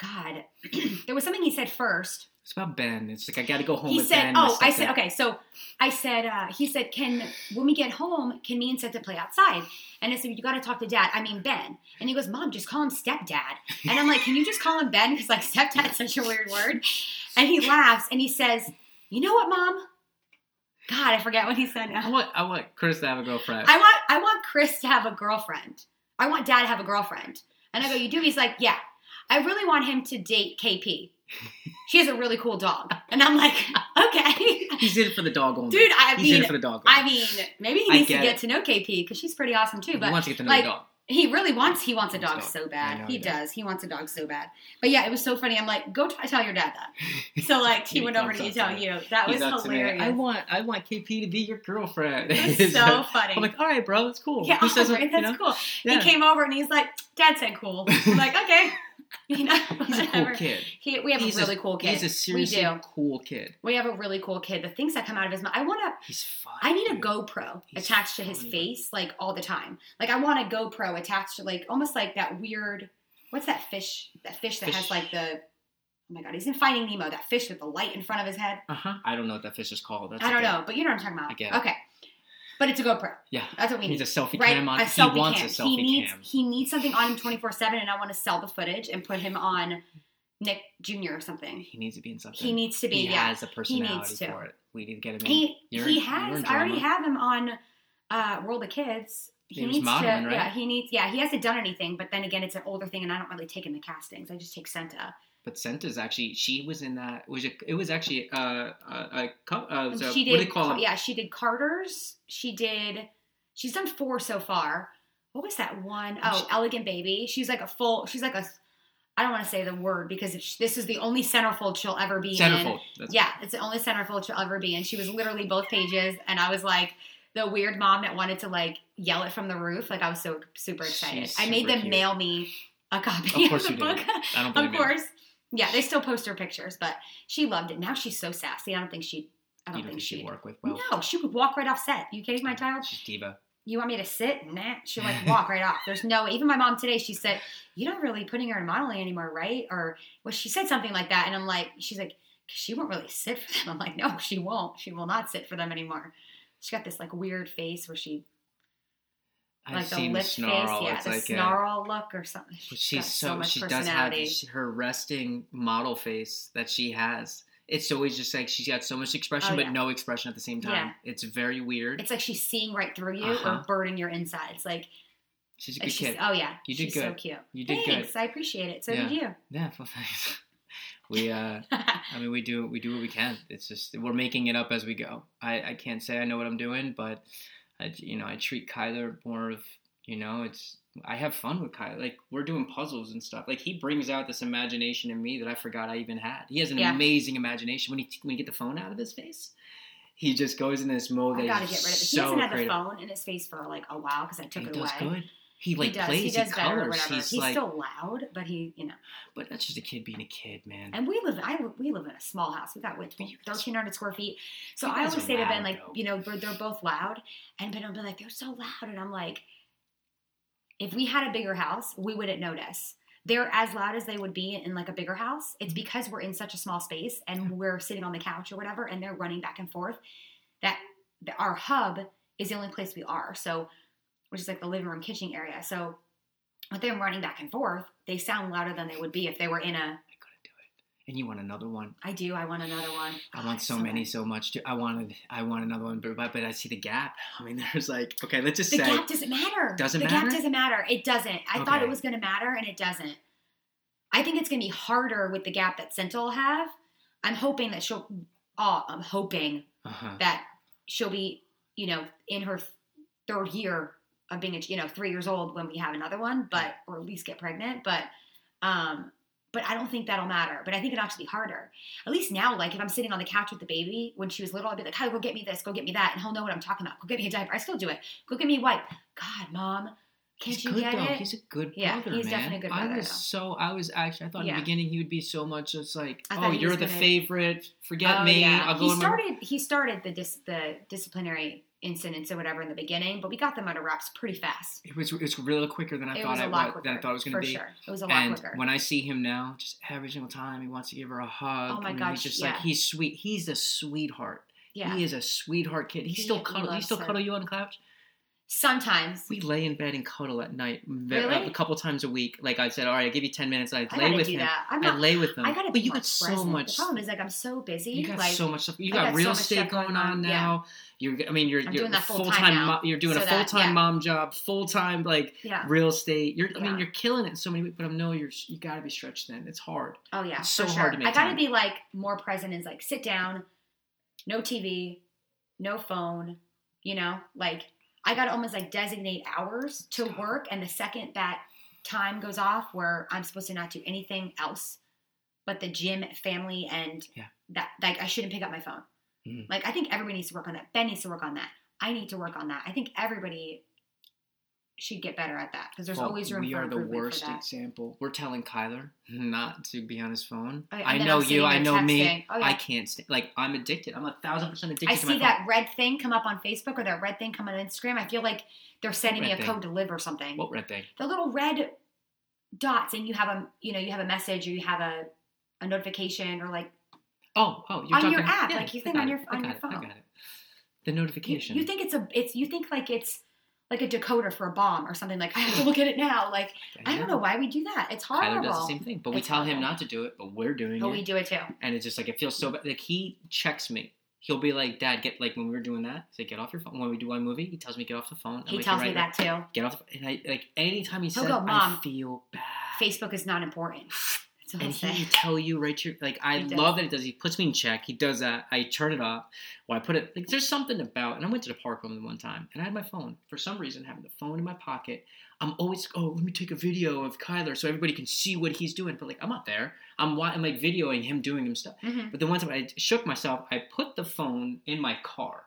"God, there was something he said first. It's about Ben. It's like I got to go home He said, Ben. "Oh, I said okay." So I said, uh, he said, "Can when we get home, can me and Seth play outside?" And I said, "You got to talk to Dad. I mean Ben." And he goes, "Mom, just call him stepdad." And I'm like, "Can you just call him Ben?" Because like stepdad's such a weird word. And he laughs and he says, "You know what, Mom? God, I forget what he said I now. want I want Chris to have a girlfriend. I want I want Chris to have a girlfriend. I want Dad to have a girlfriend." And I go, "You do?" He's like, "Yeah." I really want him to date KP. She has a really cool dog. And I'm like, okay. He's in it for the dog only. Dude, I He's in mean, it for the dog. I mean, maybe he needs to get get it. to know KP because she's pretty awesome too. he But wants to get to know like, the dog. he really wants he wants a dog dog. so bad. know He he does. does. He wants a dog so bad. But yeah, it was so funny. I'm like, go t- tell your dad that. So like he He went over to you tell you. That was He's up to me, hilarious. I want I want KP to be your girlfriend. It was so funny. I'm like, all right, bro, that's cool. yeah, Who says right, that's you know? cool. Yeah. He came over and he's like, Dad said cool. I'm like, okay. You know, He's a cool kid. He, we have He's a really cool kid. He's a seriously we do. cool kid. We have a really cool kid. The things that come out of his mouth. I want to He's fun. I need a. GoPro He's attached to his face like all the time. Like I want a GoPro attached to like almost like that weird what's that fish? That fish that has like the Oh my god, he's in Finding Nemo, that fish with the light in front of his head. Uh huh. I don't know what that fish is called. That's I don't know, but you know what I'm talking about. I get it. Okay. But it's a GoPro. Yeah. That's what we need. He need. needs a selfie right? cam on. a he selfie wants cam. a selfie he needs cam. he needs something on him 24/7 and I want to sell the footage and put him on Nick Jr. or something. He needs to be in something. He needs to be He yeah. has a personality needs to. for it. We need to get him in. He You're he has. I already have him on uh, World of Kids. He, He needs modeling, to. right? Yeah, he needs. Yeah, he hasn't done anything. But then again, it's an older thing, and I don't really take in the castings. I just take Senta. But Senta's actually she was in that. Was it? It was actually uh, a a, uh, so- she what did. do they call it? Yeah, she did Carter's. She did. She's done four so far. What was that one? Oh, She- Elegant Baby. She's like a full. She's like a. I don't want to say the word because this is the only centerfold she'll ever be in. Centerfold. That's Yeah, it's the only centerfold she'll ever be in. She was literally both pages, and I was like the weird mom that wanted to like yell it from the roof. Like I was so super excited. She's I made them cute. mail me a copy Of of, course the you book. did. I don't blame of you. course. Yeah, they still post her pictures, but she loved it. Now she's so sassy. I don't think she. I don't You don't think she'd she'd. work with well. No, she would walk right off set. You kidding my child? She's diva. You want me to sit? Nah, she'll like walk right off. There's no. Even my mom today, she said, "You're not really putting her in modeling anymore, right?" Or well, she said something like that, and I'm like, she's like, she won't really sit for them. I'm like, no, she won't. She will not sit for them anymore. She got this like weird face where she I've like the seen the lift snarl. face, yeah, it's the like a, snarl look or something. But She's she's got so, much she does have personality. her resting model face that she has. It's always just like she's got so much expression Oh, but no expression at the same time. Yeah. It's very weird. It's like she's seeing right through you Uh-huh. or burning your insides. Like she's a good she's, kid. oh yeah, You did she's so good. cute. You did Thanks, I appreciate it. So Yeah. did you. Yeah, well, thanks. We uh I mean we do we do what we can. It's just we're making it up as we go. I I can't say I know what I'm doing, but I you know, I treat Kyler more of, you know, it's I have fun with Kyler. Like we're doing puzzles and stuff. Like he brings out this imagination in me that I forgot I even had. He has an Yeah. amazing imagination when he when you get the phone out of his face. He just goes in this mode I gotta get rid of it. He so hasn't had creative. the phone in his face for like a while because I took He it away. good. He like he does. plays, he he, colors. whatever. He's, He's, like, still loud, but he, you know. but that's just a kid being a kid, man. And we live. I we live in a small house. We got what But you guys- thirteen hundred square feet. So I always say to Ben, like, though. you know, they're, they're both loud, and Ben will be like, they're so loud, and I'm like, if we had a bigger house, we wouldn't notice. They're as loud as they would be in like a bigger house. It's mm-hmm. because we're in such a small space and we're sitting on the couch or whatever, and they're running back and forth. That our hub is the only place we are. So, which is like the living room, kitchen area. So, with them running back and forth, they sound louder than they would be if they were in a. I couldn't do it. And you want another one? I do. I want another one. I God, want so bad. many so much too. I wanted I want another one, but but I see the gap. I mean, there's like okay, let's just The say the gap doesn't matter. Doesn't matter. the matter? gap doesn't matter. It doesn't. I thought it was going to matter, and it doesn't. I think it's going to be harder with the gap that Senta will have. I'm hoping that she'll. Oh, I'm hoping Uh-huh. that she'll be, you know, in her third year of being, a, you know, three years old when we have another one, but or at least get pregnant. But, um, but I don't think that'll matter. But I think it'll actually be harder. At least now, like if I'm sitting on the couch with the baby when she was little, I'd be like, "Hi, go get me this, go get me that," and he'll know what I'm talking about. Go get me a diaper. I still do it. Go get me a wipe. God, mom, can't he's you good get though. it? He's a good Yeah, brother, he's man. definitely a good brother. I was though. so I was actually I thought in the beginning he would be so much just like, oh, you're the favorite. Forget Oh, me. yeah. I'll go he in my started. He started the dis, the disciplinary incidents or whatever in the beginning, but we got them under wraps pretty fast. It was it was really quicker than I it thought was a I lot quicker. than I thought it was going to be. sure. It was a lot And quicker. when I see him now, just every single time he wants to give her a hug. Oh my and gosh, he's just yeah. like he's sweet. He's a sweetheart. yeah. He is a sweetheart kid. He, He- still cuddle. He still her. cuddle you on the couch. Sometimes. We lay in bed and cuddle at night uh, Really? a couple times a week. Like I said, all right, I give you ten minutes. I I lay with do him. I'm not. lay with him. I gotta but you got so present. much. The problem is like I'm so busy. You got like so much stuff. You got, got real estate stuff going going on now. You're, I mean, you're I'm you're doing full time. Mo- you're doing so a full time yeah. mom job, full time like yeah. real estate. You're, I mean, you're killing it so many. ways, But I know you're you got to be stretched Then It's hard. Oh yeah. It's so for hard to make I gotta time. be like more present. Is like sit down, no TV, no phone. You know, like I gotta almost like designate hours to work, and the second that time goes off where I'm supposed to not do anything else but the gym, family, and Yeah. that like I shouldn't pick up my phone. Mhm. Like I think everybody needs to work on that. Ben needs to work on that. I need to work on that. I think everybody should get better at that because there's Well, always room we for are the worst example. We're telling Kyler not to be on his phone. Oh, I know you. I know me. Oh, yeah. I can't stay. Like I'm addicted. I'm a thousand percent addicted I to my see phone. that red thing come up on Facebook or that red thing come on Instagram. I feel like they're sending me a thing? code to live or something. What red thing? The little red dots, and you have a you know you have a message or you have a, a notification or like Oh, oh, you're On your app, yeah, like you think on your- on your phone. got it. The you, notification. you think it's a it's you think like it's like a decoder for a bomb or something. Like I have to look at it now. Like I don't know why we do that. It's horrible. Kyler does the same thing, but we It's tell him not to do it, but we're doing But it, we do it too. and it's just like it feels so bad. Like he checks me. He'll be like, "Dad, get like when we were doing that. Say, get off your phone." When we do a movie, he tells me get off the phone. He like, tells "You're me right, that too. Get off. The, and I like anytime he He'll says, go, I "Mom, feel bad. Facebook is not important. And he tell you right to your like I love that it does. He puts me in check. He does that. I turn it off. Well, I put it like there's something about. And I went to the park with him one time, and I had my phone for some reason. Having the phone in my pocket, I'm always oh let me take a video of Kyler so everybody can see what he's doing. But like I'm not there. I'm I'm like videoing him doing him stuff. Mhm. But the one time I shook myself, I put the phone in my car.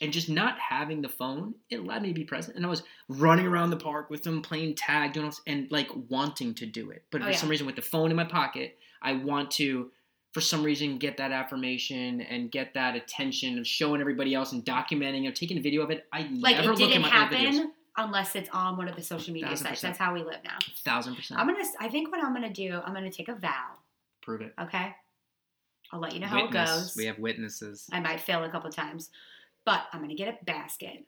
And just not having the phone, it allowed me to be present. And I was running around the park with them, playing tag, doing all this, and like wanting to do it. But Oh, for yeah. some reason, with the phone in my pocket, I want to, for some reason, get that affirmation and get that attention of showing everybody else and documenting or taking a video of it. I Like never it look at didn't my other videos. happen unless it's on one of the social media sites. That's how we live now. Thousand percent. I'm gonna. I think what I'm gonna do. I'm gonna take a vow. Prove it. Okay. I'll let you know how Witness. it goes. We have witnesses. I might fail a couple times, but I'm gonna get a basket.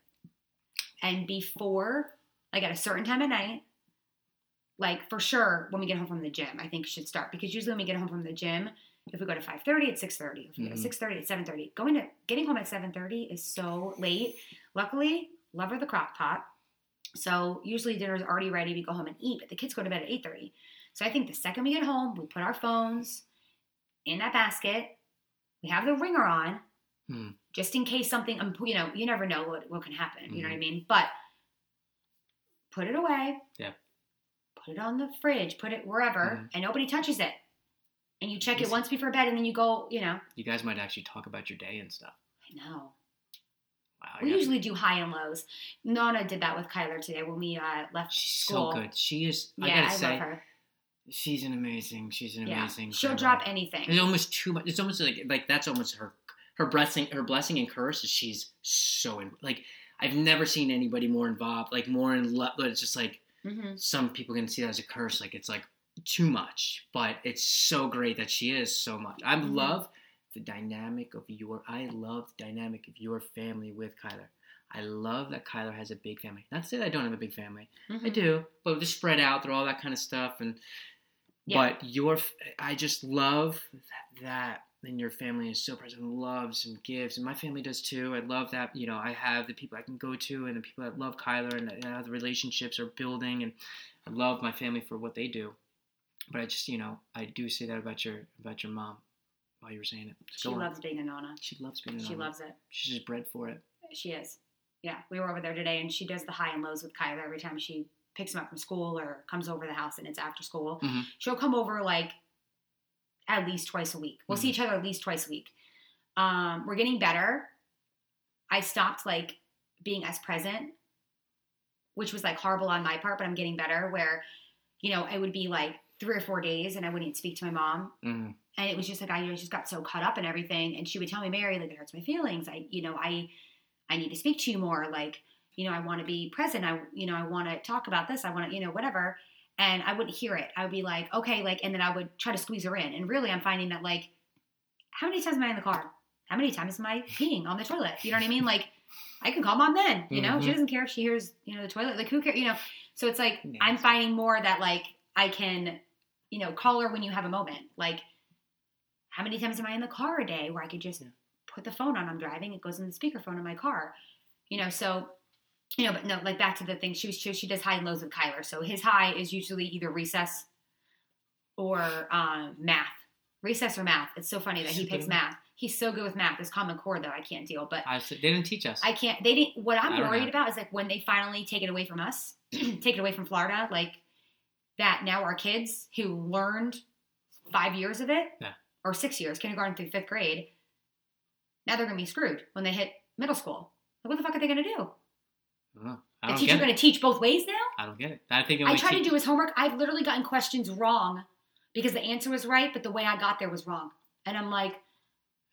And before, like at a certain time of night, like for sure when we get home from the gym, I think should start because usually when we get home from the gym, if we go to 5:30, it's 6:30. If we go Mhm. to 6:30, it's 7:30. Going to getting home at 7:30 is so late. Luckily, love her the crock pot. So usually dinner's already ready. We go home and eat, but the kids go to bed at 8:30. So I think the second we get home, we put our phones in that basket. We have the ringer on, Hmm. just in case something. um, You know, you never know what what can happen. You know what I Mhm. mean? But put it away. Yeah. Put it on the fridge. Put it wherever, Mhm. and nobody touches it. And you check it once before bed, and then you go. You know, You guys might actually talk about your day and stuff. I know. Wow. We usually do high and lows. Nana did that with Kyler today when we uh, left She's school. so good. She is. I Yeah, gotta I, say, love her. she's an amazing. She's an Yeah, amazing. she'll grandma. drop anything. It's almost too much. It's almost like like that's almost her her blessing. Her blessing and curse is she's so in, like I've never seen anybody more involved. Like more in love. But it's just like hmm some people can see that as a curse. Like it's like too much. But it's so great that she is so much. I Mhm. love the dynamic of your. I love the dynamic of your family with Kyler. I love that Kyler has a big family. Not to say that I don't have a big family. I do, but just spread out through all that kind of stuff. And Yeah. but your, I just love that, and your family is so present, and loves and gives, and my family does too. I love that. You know, I have the people I can go to, and the people that love Kyler, and, how the relationships are building, and I love my family for what they do. But I just, you know, I do say that about your about your mom while you were saying it. She on. loves being a nana. She loves being. a She She loves it. She's just bred for it. She is. Yeah, we were over there today, and she does the high and lows with Kyler every time she picks him up from school or comes over the house and it's after school. Mhm. She'll come over like at least twice a week. We'll see Mhm. each other at least twice a week. Um, we're getting better. I stopped like being as present, which was like horrible on my part, but I'm getting better. Where, you know, it would be like three or four days, and I wouldn't speak to my mom, Mm-hmm. and it was just like I just got so caught up in everything and she would tell me mary like it hurts my feelings i you know i i need to speak to you more like you know i want to be present i you know i want to talk about this i want to you know whatever and i wouldn't hear it i would be like okay like and then i would try to squeeze her in and really i'm finding that like how many times am i in the car how many times am i peeing on the toilet you know what i mean like i can call mom then you know she Mhm. doesn't care if she hears you know the toilet like who cares you know so it's like Yeah. i'm finding more that like i can you know call her when you have a moment like how many times am I in the car a day where I could just Yeah. put the phone on? I'm driving, it goes in the speakerphone in my car, you know. So, you know, but no, like back to the thing. She was she, she does high and lows with Kyler. So his high is usually either recess or um, math, recess or math. It's so funny that he picks math. He's so good with math. His Common Core though, I can't deal. But I they didn't teach us. I can't. They didn't. What I'm worried know. about is like when they finally take it away from us, take it away from Florida, like that. Now our kids who learned five years of it, Yeah. or six years, kindergarten through fifth grade, now they're gonna be screwed when they hit middle school. Like, what the fuck are they gonna do? Oh, I don't The teacher gonna teach both ways now? I don't get it. I think I only tried to do his homework. I've literally gotten questions wrong because the answer was right, but the way I got there was wrong. And I'm like,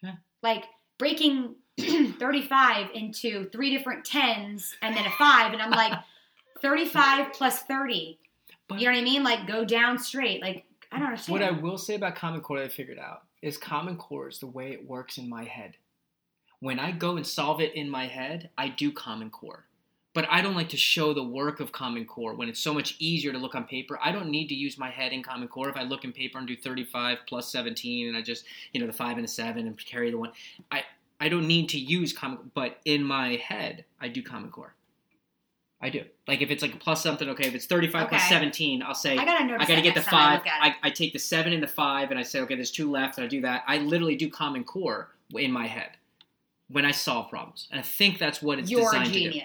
Yeah. like breaking 35 into three different tens and then a five, and I'm like, 35 plus 30. But- you know what I mean? Like go down straight. Like I don't understand. What I will say about Common Core that I figured out is Common Core is the way it works in my head. When I go and solve it in my head, I do Common Core. But I don't like to show the work of Common Core when it's so much easier to look on paper. I don't need to use my head in Common Core. If I look in paper and do 35 plus 17 and I just, you know, the 5 and a 7 and carry the 1, I, I don't need to use Common But in my head, I do Common Core. I do. Like if it's like a plus something, okay, if it's 35 Okay. 17, I'll say, I gotta I gotta get the time I five. I. I take the seven and the five, and I say, okay, there's two left, and I do that. I literally do Common Core in my head when I solve problems, and I think that's what it's You're a designed to do.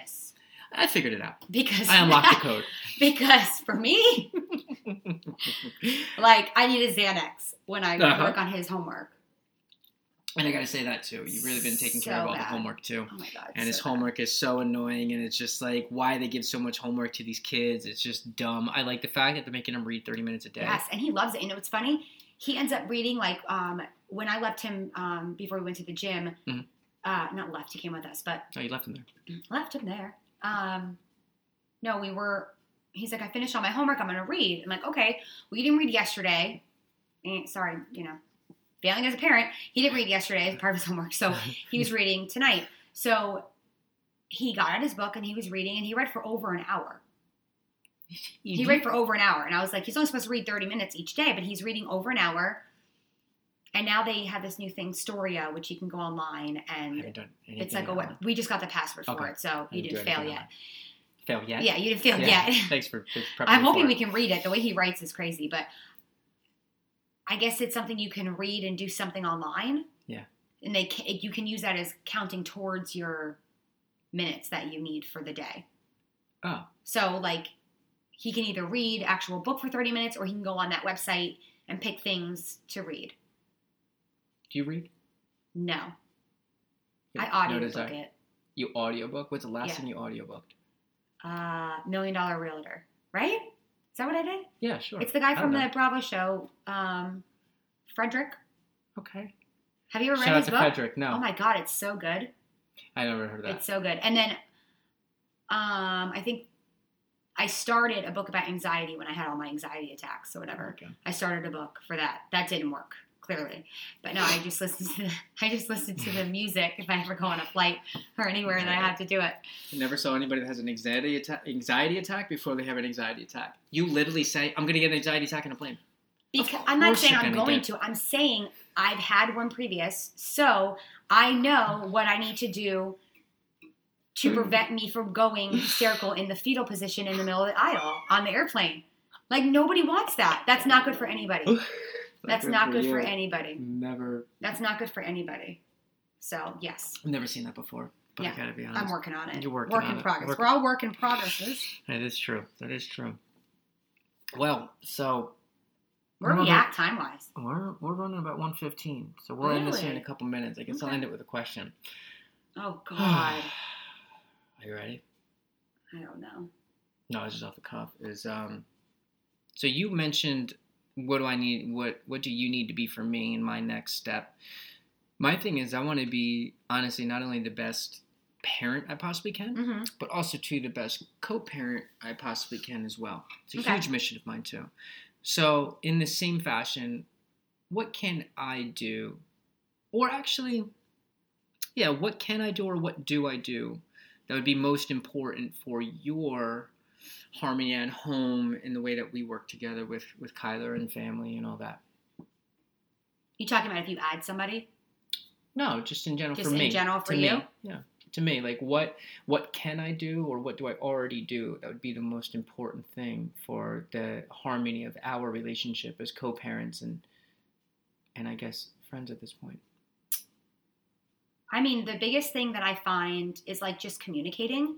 I figured it out. Because I unlocked the code. because for me, like I need a Xanax when I Uh-huh. work on his homework. And I gotta say that too. You've really been taking care of all the homework too. Oh my god! And his so bad. homework is so annoying, and it's just like why they give so much homework to these kids. It's just dumb. I like the fact that they're making him read 30 minutes a day. Yes, and he loves it. You know, it's funny. He ends up reading like um, when I left him um, before we went to the gym. Mhm. Uh, not left. He came with us, but Oh, you left him there. left him there. Um, no, we were. He's like, I finished all my homework. I'm gonna read. I'm like, okay. Well, you didn't read yesterday. Eh, sorry, you know, failing as a parent. He didn't read yesterday as part of his homework, so he was reading tonight. So he got out his book and he was reading, and he read for over an hour. He read for over an hour, and I was like, he's only supposed to read 30 minutes each day, but he's reading over an hour. And now they have this new thing, Storia, which you can go online and it's like a web. We just got the password for Okay. it, so you didn't fail yet. Fail yet? Yeah, you didn't fail Yeah. yet. Thanks for, I'm hoping we can read it. The way he writes is crazy, but I guess it's something you can read and do something online. Yeah. And they ca- you can use that as counting towards your minutes that you need for the day. Oh. So like he can either read actual book for 30 minutes or he can go on that website and pick things to read. Do you read? No. I no audiobook desire. it. You audiobook? What's the last Yeah. thing you audiobooked? Uh Million Dollar Realtor, right? Is that what I did? Yeah, sure. It's the guy from the. Bravo show, um, Fredrik. Okay. Have you ever Shout read out his to book? Fredrik. No, Oh my god, it's so good. I never heard of that. It's so good. And then um I think I started a book about anxiety when I had all my anxiety attacks or whatever. Okay. I started a book for that. That didn't work, clearly. But no, I just listened to the, I just listened to the music if I ever go on a flight or anywhere that I have to do it. I never saw anybody that has an anxiety attack, anxiety attack before they have an anxiety attack. You literally say, "I'm going to get an anxiety attack in a plane." Because I'm not saying I'm going to. I'm saying I've had one previous, so I know what I need to do to mm. prevent me from going hysterical in the fetal position in the middle of the aisle on the airplane. Like nobody wants that. That's not good for anybody. That's not good for you. anybody. Never, That's not good for anybody. So yes, I've never seen that before. But I Yeah, gotta be honest. I'm working on it. You're working work on in it. progress. Work- We're all work in progresses. That is true. That is true. Well, so Where are we at time wise? We're we're running about one fifteen, so we'll end this here in a couple minutes. I guess I'll end it with a question. Oh God, Are you ready? I don't know. No, it's just off the cuff. Is um, so you mentioned what do I need? What what do you need to be for me in my next step? My thing is, I want to be honestly not only the best parent I possibly can, hmm but also to the best co-parent I possibly can as well. It's a Okay. huge mission of mine too. So in the same fashion, what can I do, or actually, yeah, what can I do or what do I do that would be most important for your harmony at home in the way that we work together with with Kyler and family and all that. You talking about if you add somebody? No, just in general Just for in me. general for to you? Me. Yeah. To me, like what what can I do or what do I already do that would be the most important thing for the harmony of our relationship as co-parents and and I guess friends at this point. I mean, the biggest thing that I find is like just communicating.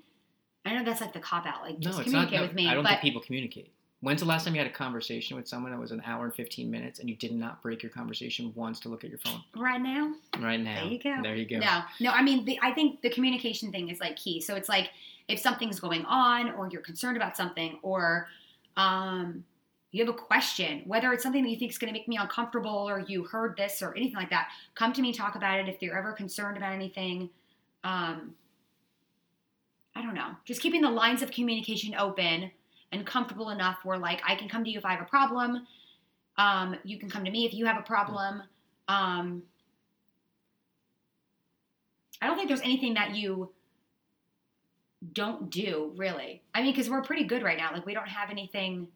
I know that's like the cop out, like just no, it's not. communicate no, with me. I don't but think people communicate. When's the last time you had a conversation with someone that was an hour and fifteen minutes and you did not break your conversation once to look at your phone? right now, Right now. There you go. There you go. no, no. I mean, the, I think the communication thing is like key. So it's like if something's going on, or you're concerned about something, or um, you have a question, whether it's something that you think is going to make me uncomfortable, or you heard this, or anything like that, come to me, talk about it. If you're ever concerned about anything, um, I don't know, just keeping the lines of communication open and comfortable enough where like I can come to you if I have a problem. Um, you can come to me if you have a problem. Um, I don't think there's anything that you don't do really. I mean, because we're pretty good right now. Like we don't have anything.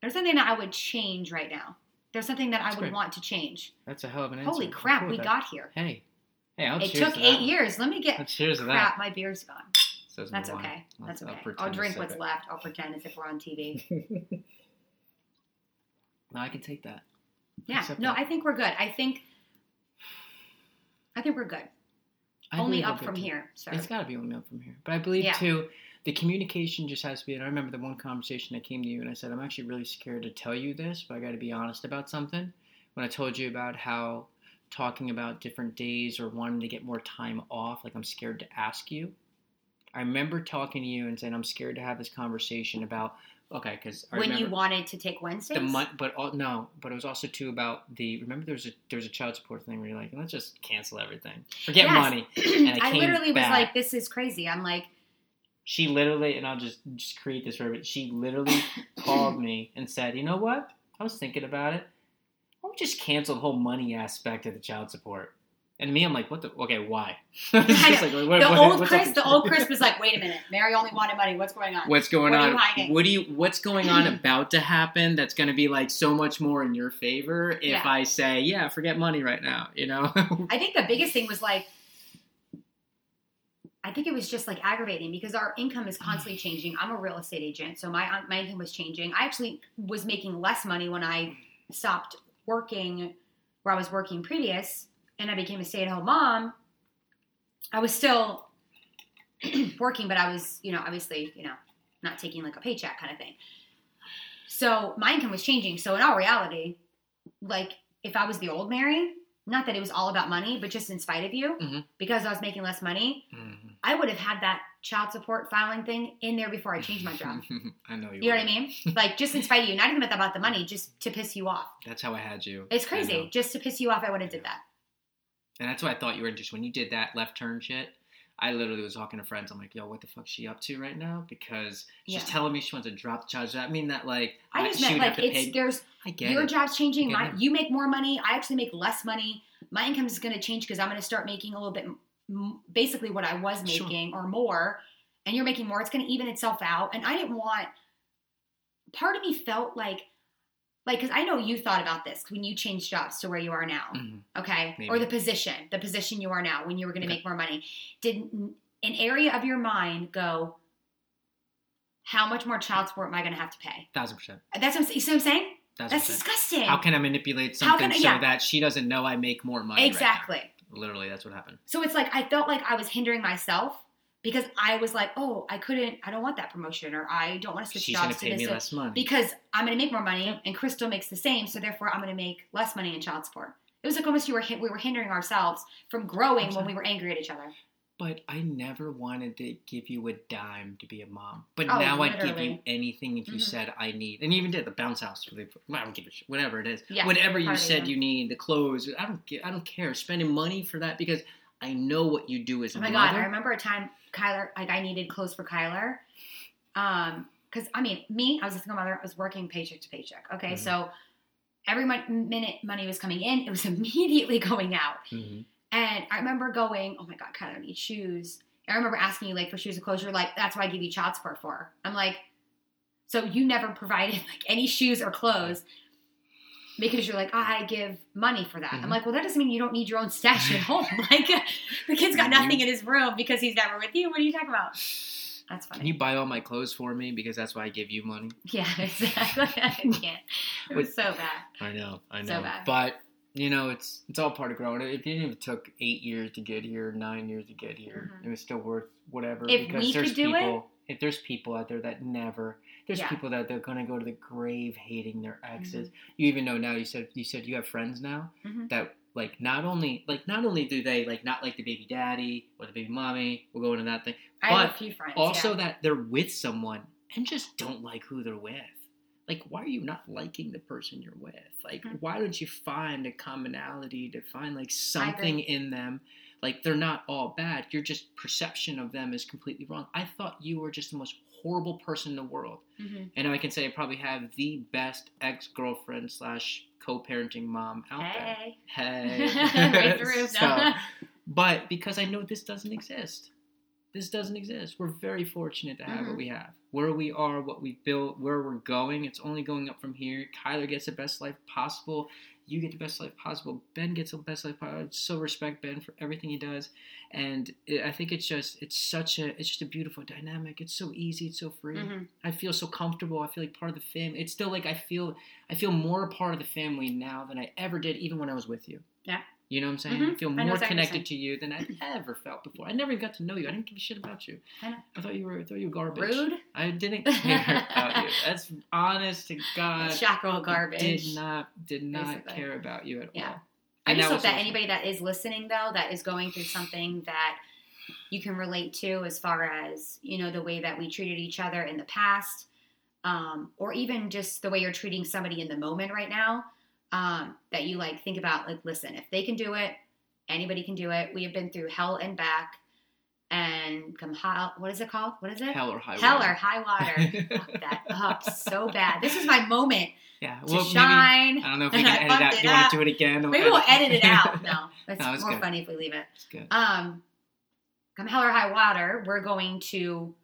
There's something that I would change right now. There's something that That's I would great. want to change. That's a hell of an answer. Holy crap, cool we got here. Hey. Hey, I'll It took to eight that. years. Let me get Let's cheers to that. My beer's gone. Says That's wine. okay. That's I'll- I'll okay. I'll drink what's it. left. I'll pretend as if we're on TV. no, I can take that. Yeah. Accept No, that. I think we're good. I think. I think we're good. I Only up from too. here. So It's got to be only up from here. But I believe Yeah. too, the communication just has to be. And I remember the one conversation that came to you, and I said, "I'm actually really scared to tell you this, but I got to be honest about something." When I told you about how talking about different days or wanting to get more time off, like I'm scared to ask you. I remember talking to you and saying I'm scared to have this conversation about okay, because when remember you wanted to take Wednesdays, the month, but all, no, but it was also too about the. Remember, there was a there was a child support thing where you're like, let's just cancel everything, forget Yes. money. And I literally was like, "This is crazy." I'm like, She literally, and I'll just just create this for. She literally called me and said, "You know what? I was thinking about it. Why don't we just cancel the whole money aspect of the child support?" And me, I'm like, "What the? Okay, why?" It's I just know. like, what- the what- old Chris, the old Chris was like, "Wait a minute, Mary only wanted money. What's going on?" What's going What on? What do you? What's going on about to happen? That's going to be like so much more in your favor if Yeah. I say, "Yeah, forget money right now." You know? I think the biggest thing was like, I think it was just like aggravating because our income is constantly changing. I'm a real estate agent, so my uh, my income was changing. I actually was making less money when I stopped working where I was working previous, and I became a stay at home mom. I was still working, but I was, you know, obviously, you know, not taking like a paycheck kind of thing. So my income was changing. So in all reality, like if I was the old Mary, not that it was all about money, but just in spite of you, Mhm. because I was making less money, Mhm. I would have had that child support filing thing in there before I changed my job. I know you. You know what I mean? Like just in spite of you, not even about the money, just to piss you off. That's how I had you. It's crazy. Just to piss you off, I would have did that. And that's why I thought you were just when you did that left turn shit. I literally was talking to friends. I'm like, yo, what the fuck's she up to right now? Because she's Yeah. telling me she wants to drop. Does that mean that like I just she meant like it's pay? there's I get your it. job's changing. My you make more money. I actually make less money. My income is going to change because I'm going to start making a little bit, m- basically what I was Sure. making or more, and you're making more. It's going to even itself out. And I didn't want. Part of me felt like, like because I know you thought about this when you changed jobs to where you are now. Mhm. okay Maybe. or the position the position you are now when you were going to Okay. make more money did an area of your mind go how much more child support am I going to have to pay? Thousand percent. That's what I'm, you see what I'm saying? Thousand That's disgusting. How can I manipulate something can- so yeah. that she doesn't know I make more money? right exactly. Literally, that's what happened. So it's like I felt like I was hindering myself because I was like, oh, I couldn't, I don't want that promotion, or I don't want to switch She's gonna jobs to this. me so- less money. because I'm going to make more money, and Crystal makes the same, so therefore I'm going to make less money in child support. It was like almost you were we were hindering ourselves from growing when we were angry at each other. But I never wanted to give you a dime to be a mom. But Oh, now I'd give you anything if you Mhm. said I need, and even did the bounce house. I don't give a shit. Whatever it is, Yeah, whatever you said you need, the clothes. I don't. I don't care. Spending money for that because I know what you do as a mother. Oh my mother. god, I remember a time Kyler like I needed clothes for Kyler. Um cuz I mean, me, I was a single mother, I was working paycheck to paycheck. Okay? Mhm. So every minute money was coming in, it was immediately going out. Mhm. And I remember going, "Oh my god, Kyler, I need shoes." I remember asking you like for shoes and clothes. You're like, "That's why I give you child support for." I'm like, "So you never provided like any shoes or clothes because you're like, I give money for that." I'm Mhm. like, "Well, that doesn't mean you don't need your own stash at home. like, the kid's got nothing in his room because he's never with you. What are you talking about?" That's funny. Can you buy all my clothes for me because that's why I give you money? yeah, exactly. I can't. It was so bad. I know, I know. So bad. But you know, it's it's all part of growing. If even it took eight years to get here, nine years to get here, Mhm. it was still worth whatever. If because we there's could do it- people. If there's people out there that never, there's Yeah. people that they're gonna go to the grave hating their Mm-hmm. exes. You even know now. You said you said you have friends now Mhm. that like not only like not only do they like not like the baby daddy or the baby mommy. We'll go into that thing. I have a But few friends. Also yeah. that they're with someone and just don't like who they're with. Like, why are you not liking the person you're with? Like, Mhm. why don't you find a commonality to find like something in them? Like, they're not all bad. Your just perception of them is completely wrong. I thought you were just the most horrible person in the world. Mhm. And I can say I probably have the best ex girlfriend slash co parenting mom out there. Hey. Hey. right through. So- but because I know this doesn't exist. This doesn't exist. We're very fortunate to have Mhm. what we have. Where we are, what we built, where we're going, it's only going up from here. Kyler gets the best life possible. You get the best life possible. Ben gets the best life possible. I so respect Ben for everything he does. And it, I think it's just, it's such a, it's just a beautiful dynamic. It's so easy. It's so free. Mhm. I feel so comfortable. I feel like part of the family. It's still like I feel I feel more a part of the family now than I ever did, even when I was with you. Yeah. You know what I'm saying? Mhm. I feel I more exactly connected to you than I've ever felt before. I never even got to know you. I didn't give a shit about you. I. I thought you were I thought you were garbage. Rude. I didn't care about you. That's honest to God. Shackle garbage. Did not did not Basically. care about you at Yeah. all. I And just that hope that awesome. anybody that is listening, though, that is going through something that you can relate to, as far as you know, the way that we treated each other in the past, um, or even just the way you're treating somebody in the moment right now, um, that you like think about. Like, listen, if they can do it, anybody can do it. We have been through hell and back, and come high. What is it called? What is it? Hell or high Hell water. or high water. Fuck that up so bad. This is my moment Yeah. to Well, maybe shine. I don't know if we can edit out. it You want to do it again? Maybe we'll edit it out. No, it's No, more good. funny if we leave it. It's good. Um, come hell or high water, we're going to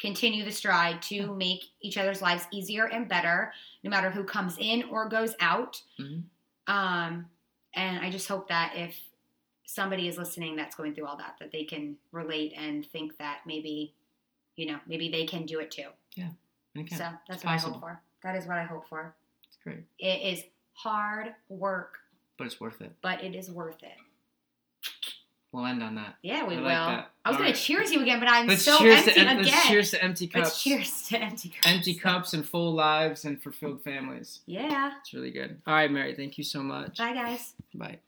continue the stride to make each other's lives easier and better, no matter who comes in or goes out. Mhm. Um, and I just hope that if somebody is listening that's going through all that, that they can relate and think that maybe, you know, maybe they can do it too. Yeah. again, so that's it's what I hope for. That is what I hope for. It's great, It is hard work, but it's worth it. but it is worth it. We'll end on that. Yeah, we I will. like. I was going right. to cheers you again, but I'm Let's so cheers empty to em- again. let's cheers to empty cups. Let's cheers to empty cups. Empty cups and full lives and fulfilled families. Yeah. It's really good. All right, Mary. Thank you so much. Bye, guys. Bye.